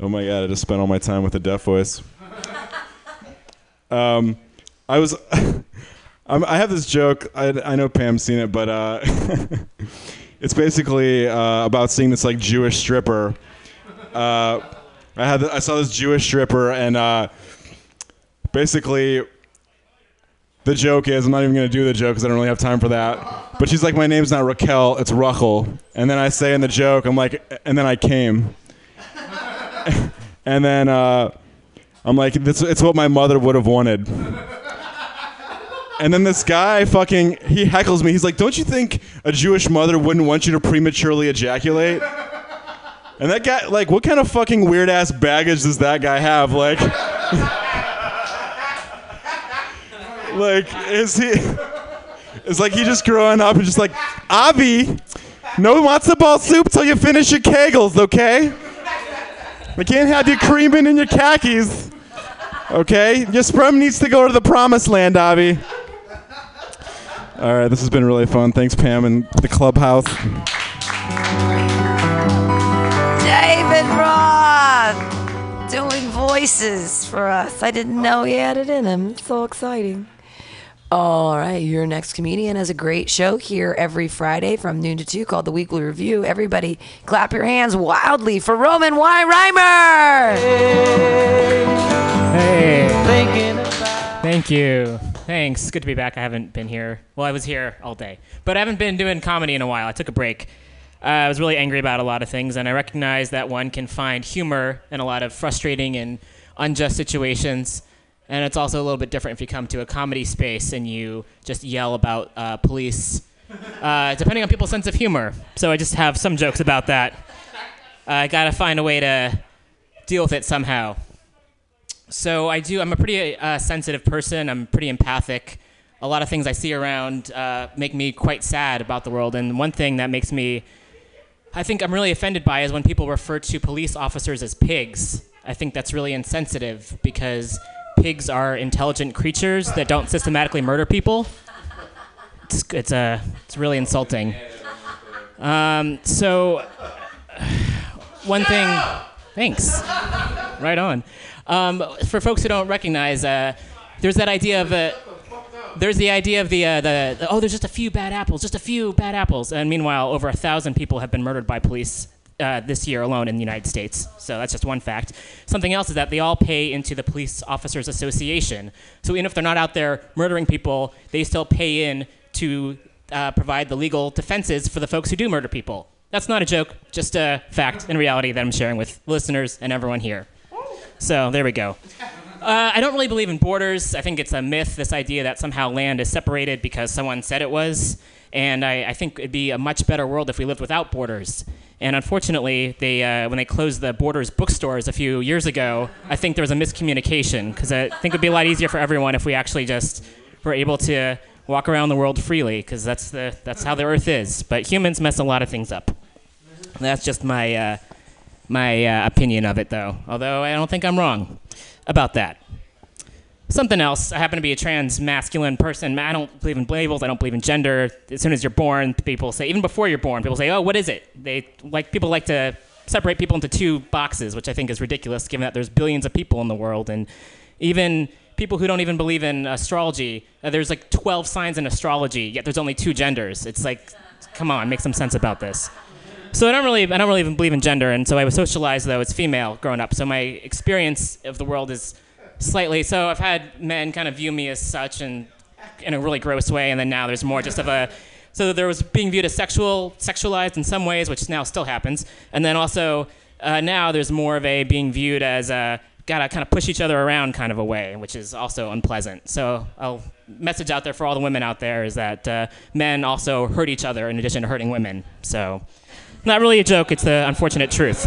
Oh my god! I just spent all my time with a deaf voice. Um, I was. [LAUGHS] I have this joke. I, I know Pam's seen it, but uh, [LAUGHS] it's basically uh, about seeing this like Jewish stripper. Uh, I had I saw this Jewish stripper, and uh, basically, the joke is I'm not even gonna do the joke because I don't really have time for that. But she's like, my name's not Raquel, it's Rachel. And then I say in the joke, I'm like, and then I came. [LAUGHS] and then uh, I'm like, this, it's what my mother would have wanted. And then this guy fucking he heckles me. He's like, "Don't you think a Jewish mother wouldn't want you to prematurely ejaculate?" And that guy, like, what kind of fucking weird ass baggage does that guy have? Like, [LAUGHS] like is he? It's like he just growing up and just like, Avi, no matzo ball soup till you finish your kegels, okay? We can't have you creaming in your khakis. Okay? Your sperm needs to go to the promised land, Avi. All right, this has been really fun. Thanks, Pam, and the clubhouse. David Roth doing voices for us. I didn't know he had it in him. It's so exciting. All right, your next comedian has a great show here every Friday from noon to 2 called The Weekly Review. Everybody clap your hands wildly for Roman Y. Reimer! Hey. Thank you. Thanks. Good to be back. I haven't been here. Well, I was here all day, but I haven't been doing comedy in a while. I took a break. Uh, I was really angry about a lot of things, and I recognize that one can find humor in a lot of frustrating and unjust situations. And it's also a little bit different if you come to a comedy space and you just yell about uh, police, uh, depending on people's sense of humor. So I just have some jokes about that. I gotta find a way to deal with it somehow. So I do. I'm a pretty uh, sensitive person. I'm pretty empathic. A lot of things I see around uh, make me quite sad about the world. And one thing that makes me, I think I'm really offended by is when people refer to police officers as pigs. I think that's really insensitive because pigs are intelligent creatures that don't systematically murder people. It's it's a it's really insulting. Um, so [SIGHS] one thing, thanks. Right on. Um, for folks who don't recognize, uh, there's that idea of uh, there's the idea of the, uh, the, the oh, there's just a few bad apples, just a few bad apples, and meanwhile, over a thousand people have been murdered by police uh, this year alone in the United States. So that's just one fact. Something else is that they all pay into the Police Officers Association. So even if they're not out there murdering people, they still pay in to uh, provide the legal defenses for the folks who do murder people. That's not a joke, just a fact in reality that I'm sharing with listeners and everyone here. So there we go. Uh, I don't really believe in borders. I think it's a myth, this idea that somehow land is separated because someone said it was. And I, I think it'd be a much better world if we lived without borders. And unfortunately, they, uh, when they closed the Borders bookstores a few years ago, I think there was a miscommunication because I think it'd be a lot easier for everyone if we actually just were able to walk around the world freely because that's, the, that's how the earth is. But humans mess a lot of things up. That's just my, uh, my uh, opinion of it, though, although I don't think I'm wrong about that. Something else, I happen to be a trans masculine person. I don't believe in labels, I don't believe in gender. As soon as you're born, people say, even before you're born, people say, oh, what is it? They like People like to separate people into two boxes, which I think is ridiculous given that there's billions of people in the world. And even people who don't even believe in astrology, uh, there's like 12 signs in astrology, yet there's only two genders. It's like, come on, make some sense about this. So I don't really, I don't really even believe in gender, and so I was socialized though as female growing up. So my experience of the world is slightly. So I've had men kind of view me as such, and in a really gross way, and then now there's more just of a. So there was being viewed as sexual, sexualized in some ways, which now still happens, and then also uh, now there's more of a being viewed as a gotta kind of push each other around kind of a way, which is also unpleasant. So I'll message out there for all the women out there is that uh, men also hurt each other in addition to hurting women. So not really a joke, it's the unfortunate truth.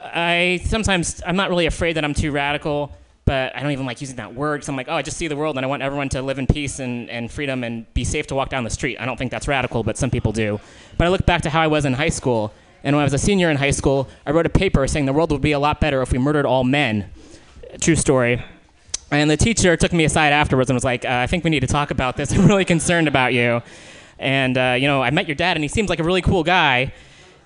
I sometimes, I'm not really afraid that I'm too radical, but I don't even like using that word because I'm like, oh, I just see the world and I want everyone to live in peace and, and freedom and be safe to walk down the street. I don't think that's radical, but some people do. But I look back to how I was in high school, and when I was a senior in high school, I wrote a paper saying the world would be a lot better if we murdered all men. True story. And the teacher took me aside afterwards and was like, uh, I think we need to talk about this. [LAUGHS] I'm really concerned about you. And, uh, you know, I met your dad and he seems like a really cool guy.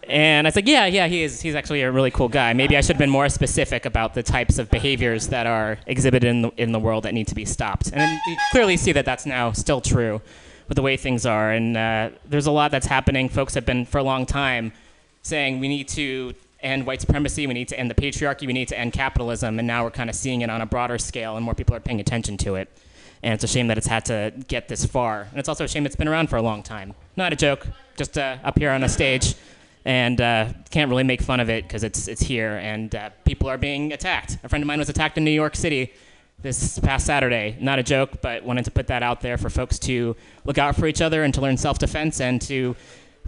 And I said, yeah, yeah, he is. He's actually a really cool guy. Maybe I should have been more specific about the types of behaviors that are exhibited in the, in the world that need to be stopped. And you clearly see that that's now still true with the way things are. And uh, there's a lot that's happening. Folks have been for a long time saying we need to end white supremacy, we need to end the patriarchy, we need to end capitalism. And now we're kind of seeing it on a broader scale, and more people are paying attention to it. And it's a shame that it's had to get this far. And it's also a shame it's been around for a long time. Not a joke, just uh, up here on a stage and uh, can't really make fun of it because it's it's here and uh, people are being attacked. A friend of mine was attacked in New York City this past Saturday. Not a joke, but wanted to put that out there for folks to look out for each other and to learn self-defense and to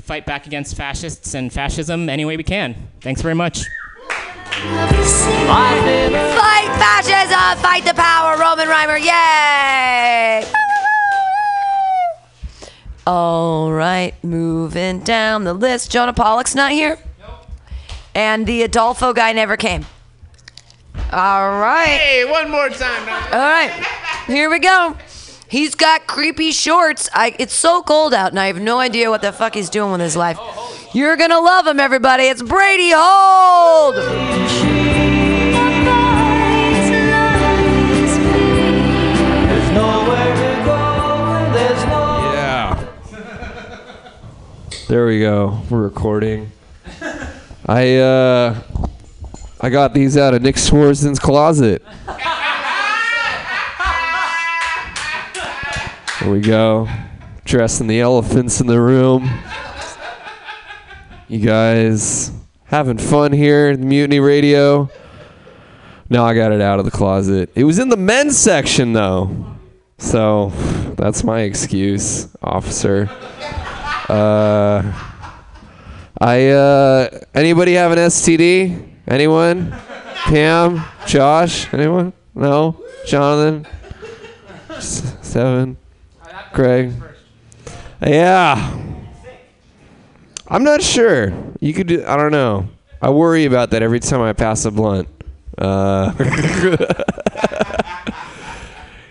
fight back against fascists and fascism any way we can. Thanks very much. Fight fascism, fight the power, Roman Reimer, yay! All right, moving down the list. Jonah Pollock's not here. Nope. And the Adolfo guy never came. All right. Hey, one more time. All right, here we go. He's got creepy shorts. I, it's so cold out, and I have no idea what the fuck he's doing with his life. Oh, You're gonna love him, everybody. It's Brady Holt. There we go. We're recording. [LAUGHS] I uh I got these out of Nick Swardson's closet. There we go. Dressing the elephants in the room. You guys having fun here Mutiny Radio? No, I got it out of the closet. It was in the men's section though. So that's my excuse, officer. Uh, I uh, anybody have an STD? Anyone? Pam? Josh? Anyone? No, Jonathan. Seven. Craig. Yeah. I'm not sure. You could. Do, I don't know. I worry about that every time I pass a blunt. Uh, [LAUGHS] [LAUGHS]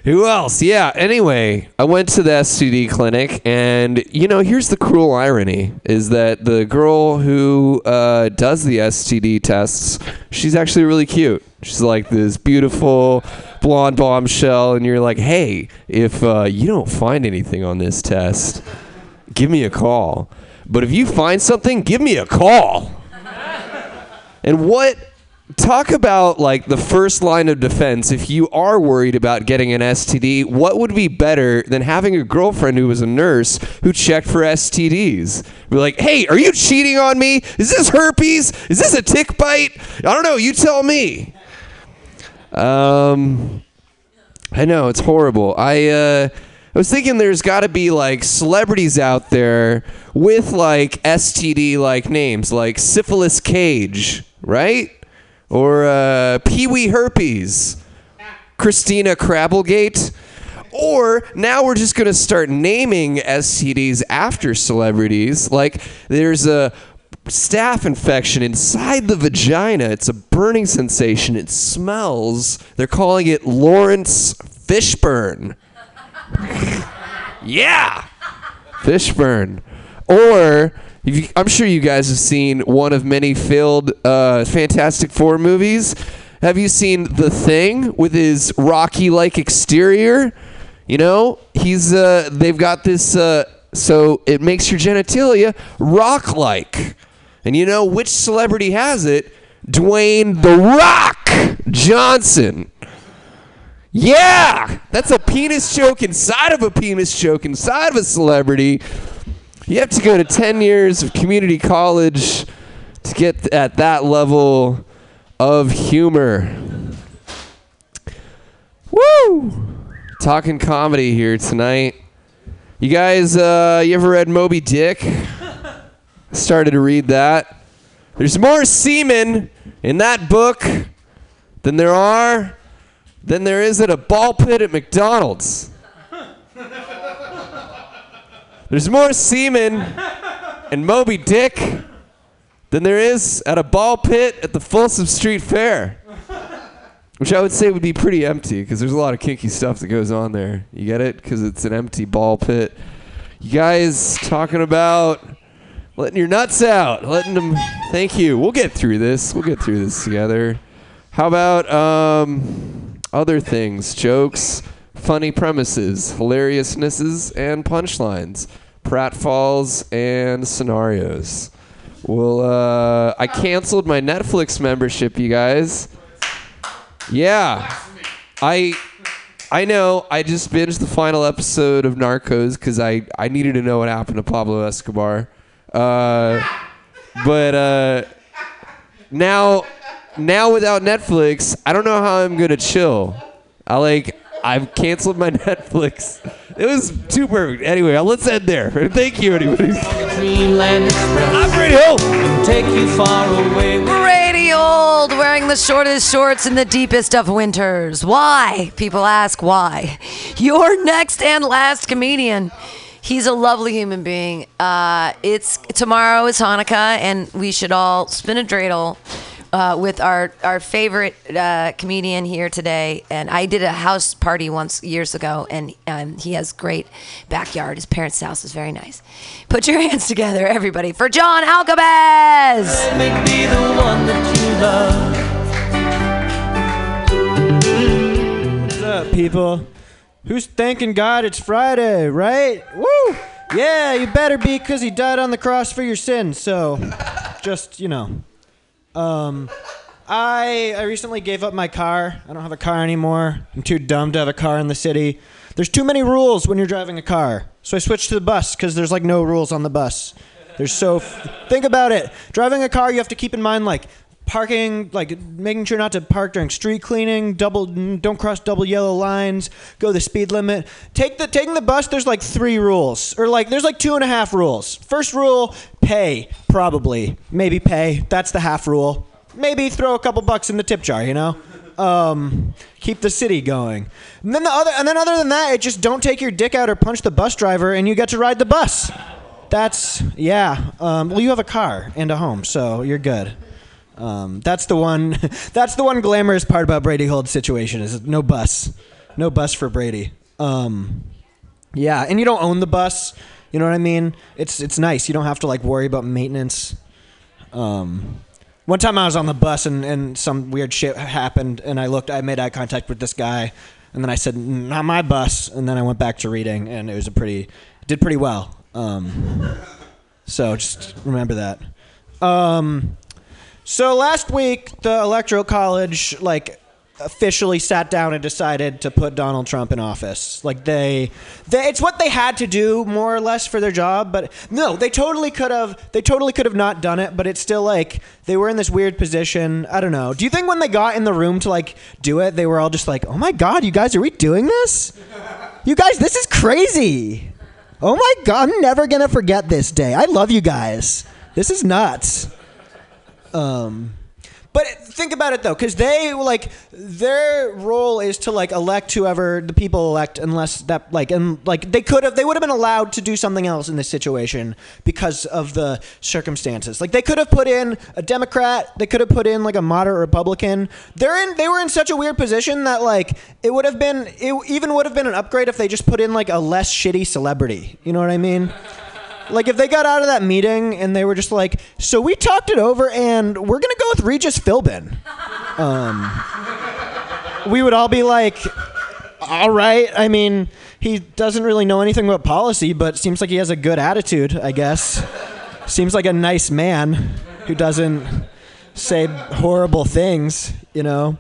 who else? Yeah. Anyway, I went to the STD clinic, and you know, here's the cruel irony: is that the girl who uh, does the STD tests, she's actually really cute. She's like this beautiful blonde bombshell, and you're like, hey, if uh, you don't find anything on this test, give me a call. But if you find something, give me a call. [LAUGHS] And what talk about like the first line of defense if you are worried about getting an STD, what would be better than having a girlfriend who was a nurse who checked for STDs? Be like, "Hey, are you cheating on me? Is this herpes? Is this a tick bite? I don't know, you tell me." Um I know it's horrible. I uh I was thinking there's got to be like celebrities out there with like STD like names, like Syphilis Cage, right? Or uh, Pee Wee Herpes, Christina Crabblegate. Or now we're just going to start naming STDs after celebrities. Like there's a staph infection inside the vagina. It's a burning sensation. It smells. They're calling it Laurence Fishburne. [LAUGHS] yeah, Fishburne. Or I'm sure you guys have seen one of many failed uh, Fantastic Four movies. Have you seen The Thing with his Rocky-like exterior? You know, he's uh, they've got this uh, so it makes your genitalia rock-like. And you know which celebrity has it? Dwayne the Rock Johnson. Yeah, that's a penis joke inside of a penis joke inside of a celebrity. You have to go to 10 years of community college to get at that level of humor. Woo! Talking comedy here tonight. You guys, uh, you ever read Moby Dick? Started to read that. There's more semen in that book than there are than there is at a ball pit at McDonald's. There's more semen in Moby Dick than there is at a ball pit at the Folsom Street Fair. Which I would say would be pretty empty because there's a lot of kinky stuff that goes on there. You get it? Because it's an empty ball pit. You guys talking about letting your nuts out, letting them. Thank you. We'll get through this. We'll get through this together. How about um, other things? Jokes, funny premises, hilariousnesses, and punchlines, pratfalls, and scenarios. Well, uh, I canceled my Netflix membership, you guys. Yeah, I I know. I just binged the final episode of Narcos because I I needed to know what happened to Pablo Escobar. Uh, but uh, now now without Netflix, I don't know how I'm gonna chill. I like I've canceled my [LAUGHS] Netflix. It was too perfect. Anyway, let's end there. [LAUGHS] Thank you, Express. I'm Brady Holt. Take you far away. Brady Old wearing the shortest shorts in the deepest of winters. Why? People ask why. Your next and last comedian. He's a lovely human being. Uh, it's tomorrow is Hanukkah, and we should all spin a dreidel uh, with our our favorite uh, comedian here today. And I did a house party once years ago, and um, he has great backyard. His parents' house is very nice. Put your [LAUGHS] hands together, everybody, for John Alcabez. Let me the one that you love. What's up, people? Who's thanking God it's Friday, right? Woo! Yeah, you better be because he died on the cross for your sins. So, just, you know. Um, I, I recently gave up my car. I don't have a car anymore. I'm too dumb to have a car in the city. There's too many rules when you're driving a car. So I switched to the bus because there's like no rules on the bus. There's so. F- think about it. Driving a car, you have to keep in mind like parking, like making sure not to park during street cleaning, double don't cross double yellow lines, go the speed limit. Take the taking the bus, there's like three rules. Or like there's like two and a half rules. First rule, pay, probably. Maybe pay. That's the half rule. Maybe throw a couple bucks in the tip jar, you know? Um, keep the city going. And then the other, and then other than that, it just don't take your dick out or punch the bus driver, and you get to ride the bus. That's yeah. Um, well, you have a car and a home, so you're good. Um, that's the one. [LAUGHS] That's the one glamorous part about Brady Holt's situation is no bus, no bus for Brady. Um, yeah, and you don't own the bus. You know what I mean? It's it's nice. You don't have to like worry about maintenance. Um, one time I was on the bus and, and some weird shit happened, and I looked, I made eye contact with this guy, and then I said, "Not my bus," and then I went back to reading, and it was a pretty, did pretty well. Um, so just remember that. Um, so last week, the Electoral College like officially sat down and decided to put Donald Trump in office. Like they, they it's what they had to do more or less for their job. But no, they totally could have. They totally could have not done it. But it's still like they were in this weird position. I don't know. Do you think when they got in the room to like do it, they were all just like, "Oh my god, you guys, are we doing this? You guys, this is crazy." Oh my god, I'm never gonna forget this day. I love you guys. This is nuts. Um, but think about it though, because they like their role is to like elect whoever the people elect, unless that like and like they could have they would have been allowed to do something else in this situation because of the circumstances. Like they could have put in a Democrat, they could have put in like a moderate Republican. They're in they were in such a weird position that like it would have been it even would have been an upgrade if they just put in like a less shitty celebrity. You know what I mean? Like if they got out of that meeting and they were just like, so we talked it over and we're gonna go with Regis Philbin. Um, we would all be like, all right. I mean, he doesn't really know anything about policy, but seems like he has a good attitude. I guess. Seems like a nice man who doesn't say horrible things. You know,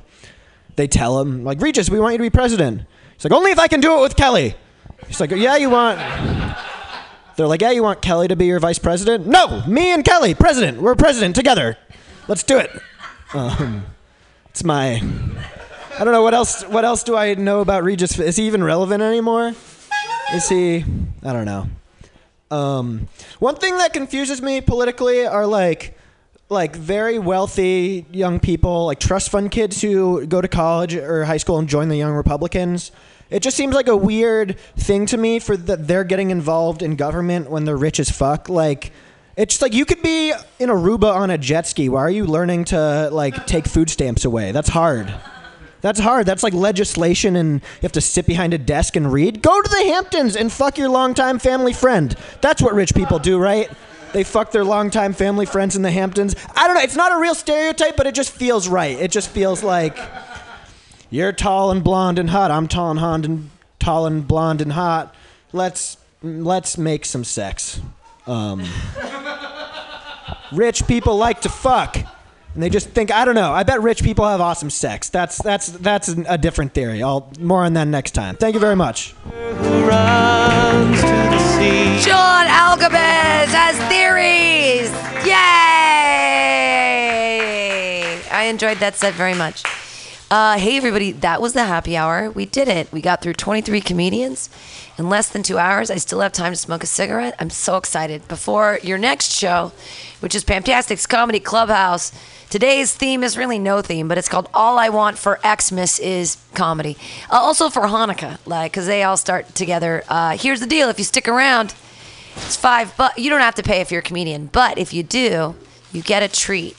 they tell him like, Regis, we want you to be president. He's like, only if I can do it with Kelly. He's like, yeah, you want. They're like, yeah, you want Kelly to be your vice president? No, me and Kelly, president. We're president together. Let's do it. Um, it's my. I don't know what else. What else do I know about Regis? Is he even relevant anymore? Is he? I don't know. Um, one thing that confuses me politically are like, like very wealthy young people, like trust fund kids who go to college or high school and join the Young Republicans. It just seems like a weird thing to me for that they're getting involved in government when they're rich as fuck. Like, it's just like you could be in Aruba on a jet ski. Why are you learning to like take food stamps away? That's hard. That's hard. That's like legislation, and you have to sit behind a desk and read. Go to the Hamptons and fuck your longtime family friend. That's what rich people do, right? They fuck their longtime family friends in the Hamptons. I don't know. It's not a real stereotype, but it just feels right. It just feels like you're tall and blonde and hot. I'm tall and hot and tall and blonde and hot. Let's let's make some sex. Um, rich people like to fuck, and they just think I don't know. I bet rich people have awesome sex. That's that's that's a different theory. I'll more on that next time. Thank you very much. John Alcabez has theories. Yay! I enjoyed that set very much. Uh, hey, everybody, that was the happy hour. We did it. We got through 23 comedians in less than two hours. I still have time to smoke a cigarette. I'm so excited. Before your next show, which is Pamtastic's Comedy Clubhouse, today's theme is really no theme, but it's called All I Want for Xmas is Comedy. Uh, also for Hanukkah, like, because they all start together. Uh, here's the deal if you stick around, it's five but You don't have to pay if you're a comedian, but if you do, you get a treat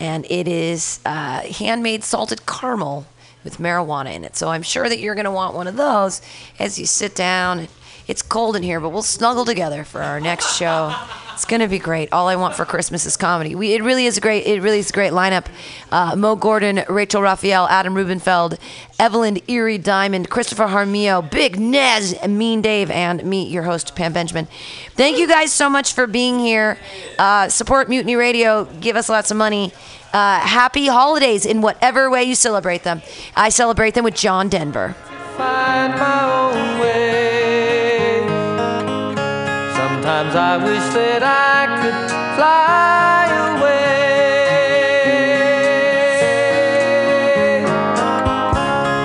and it is uh, handmade salted caramel with marijuana in it. So I'm sure that you're going to want one of those as you sit down. It's cold in here, but we'll snuggle together for our next show. It's to be great. All I want for Christmas is comedy. We, it really is a great. It really is a great lineup. Uh, Mo Gordon, Rachel Raphael, Adam Rubenfeld, Evelyn Erie Diamond, Christopher Harmio, Big Nez, Mean Dave, and me, your host Pam Benjamin. Thank you guys so much for being here. Uh, support Mutiny Radio. Give us lots of money. Uh, happy holidays in whatever way you celebrate them. I celebrate them with John Denver. Sometimes I wish that I could fly away.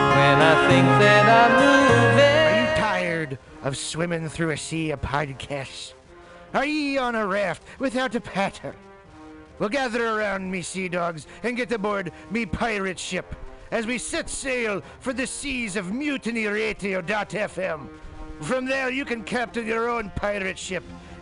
When I think that I'm moving. Are you tired of swimming through a sea of podcasts? Are ye on a raft without a paddle? Well, gather around me, sea dogs, and get aboard me pirate ship as we set sail for the seas of mutinyradio.fm. From there, you can captain your own pirate ship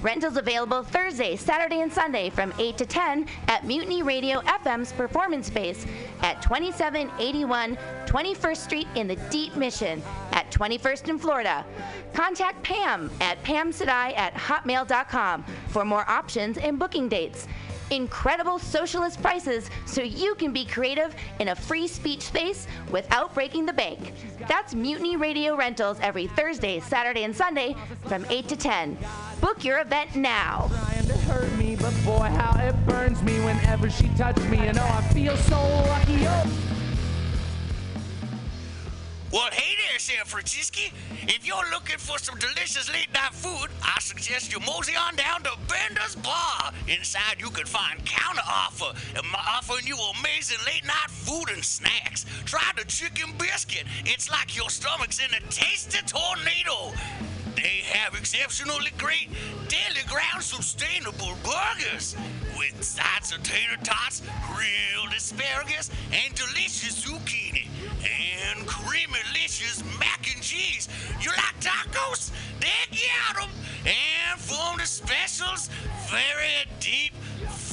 Rentals available Thursday, Saturday, and Sunday from 8 to 10 at Mutiny Radio FM's performance space at 2781 21st Street in the Deep Mission at 21st in Florida. Contact Pam at pamsadai at hotmail.com for more options and booking dates. Incredible socialist prices so you can be creative in a free speech space without breaking the bank. That's Mutiny Radio Rentals every Thursday, Saturday, and Sunday from 8 to 10. Book your event now. trying to hurt me, but boy, how it burns me whenever she touches me. And oh, I feel so lucky. Oh. Well, hey there, San Francisco. If you're looking for some delicious late night food, I suggest you mosey on down to Bender's Bar. Inside, you can find counter offer, and my offering you amazing late night food and snacks. Try the chicken biscuit. It's like your stomach's in a tasty tornado. They have exceptionally great daily ground sustainable burgers with sides of tater tots, grilled asparagus, and delicious zucchini and creamy delicious mac and cheese. You like tacos? They got 'em. And from the specials, very deep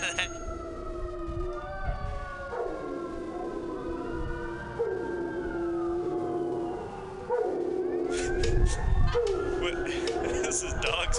Course of that. This is dog's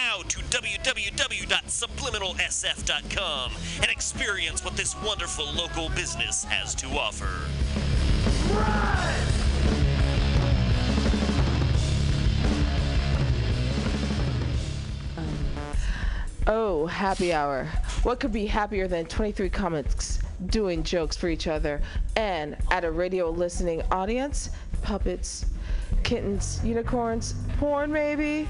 www.subliminalsf.com and experience what this wonderful local business has to offer. Oh, happy hour. What could be happier than 23 comics doing jokes for each other and at a radio listening audience? Puppets, kittens, unicorns, porn maybe?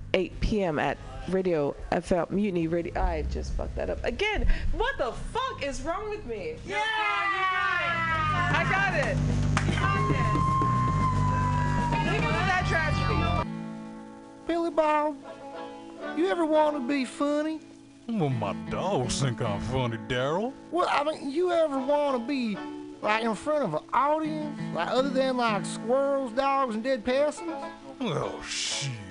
8 p.m. at Radio FM Mutiny Radio. I just fucked that up again. What the fuck is wrong with me? Yeah, yeah I got it. Leave it with that tragedy. Billy Bob, you ever want to be funny? Well, my dogs think I'm funny, Daryl. Well, I mean, you ever want to be like in front of an audience, like other than like squirrels, dogs, and dead peasants? Oh, shit.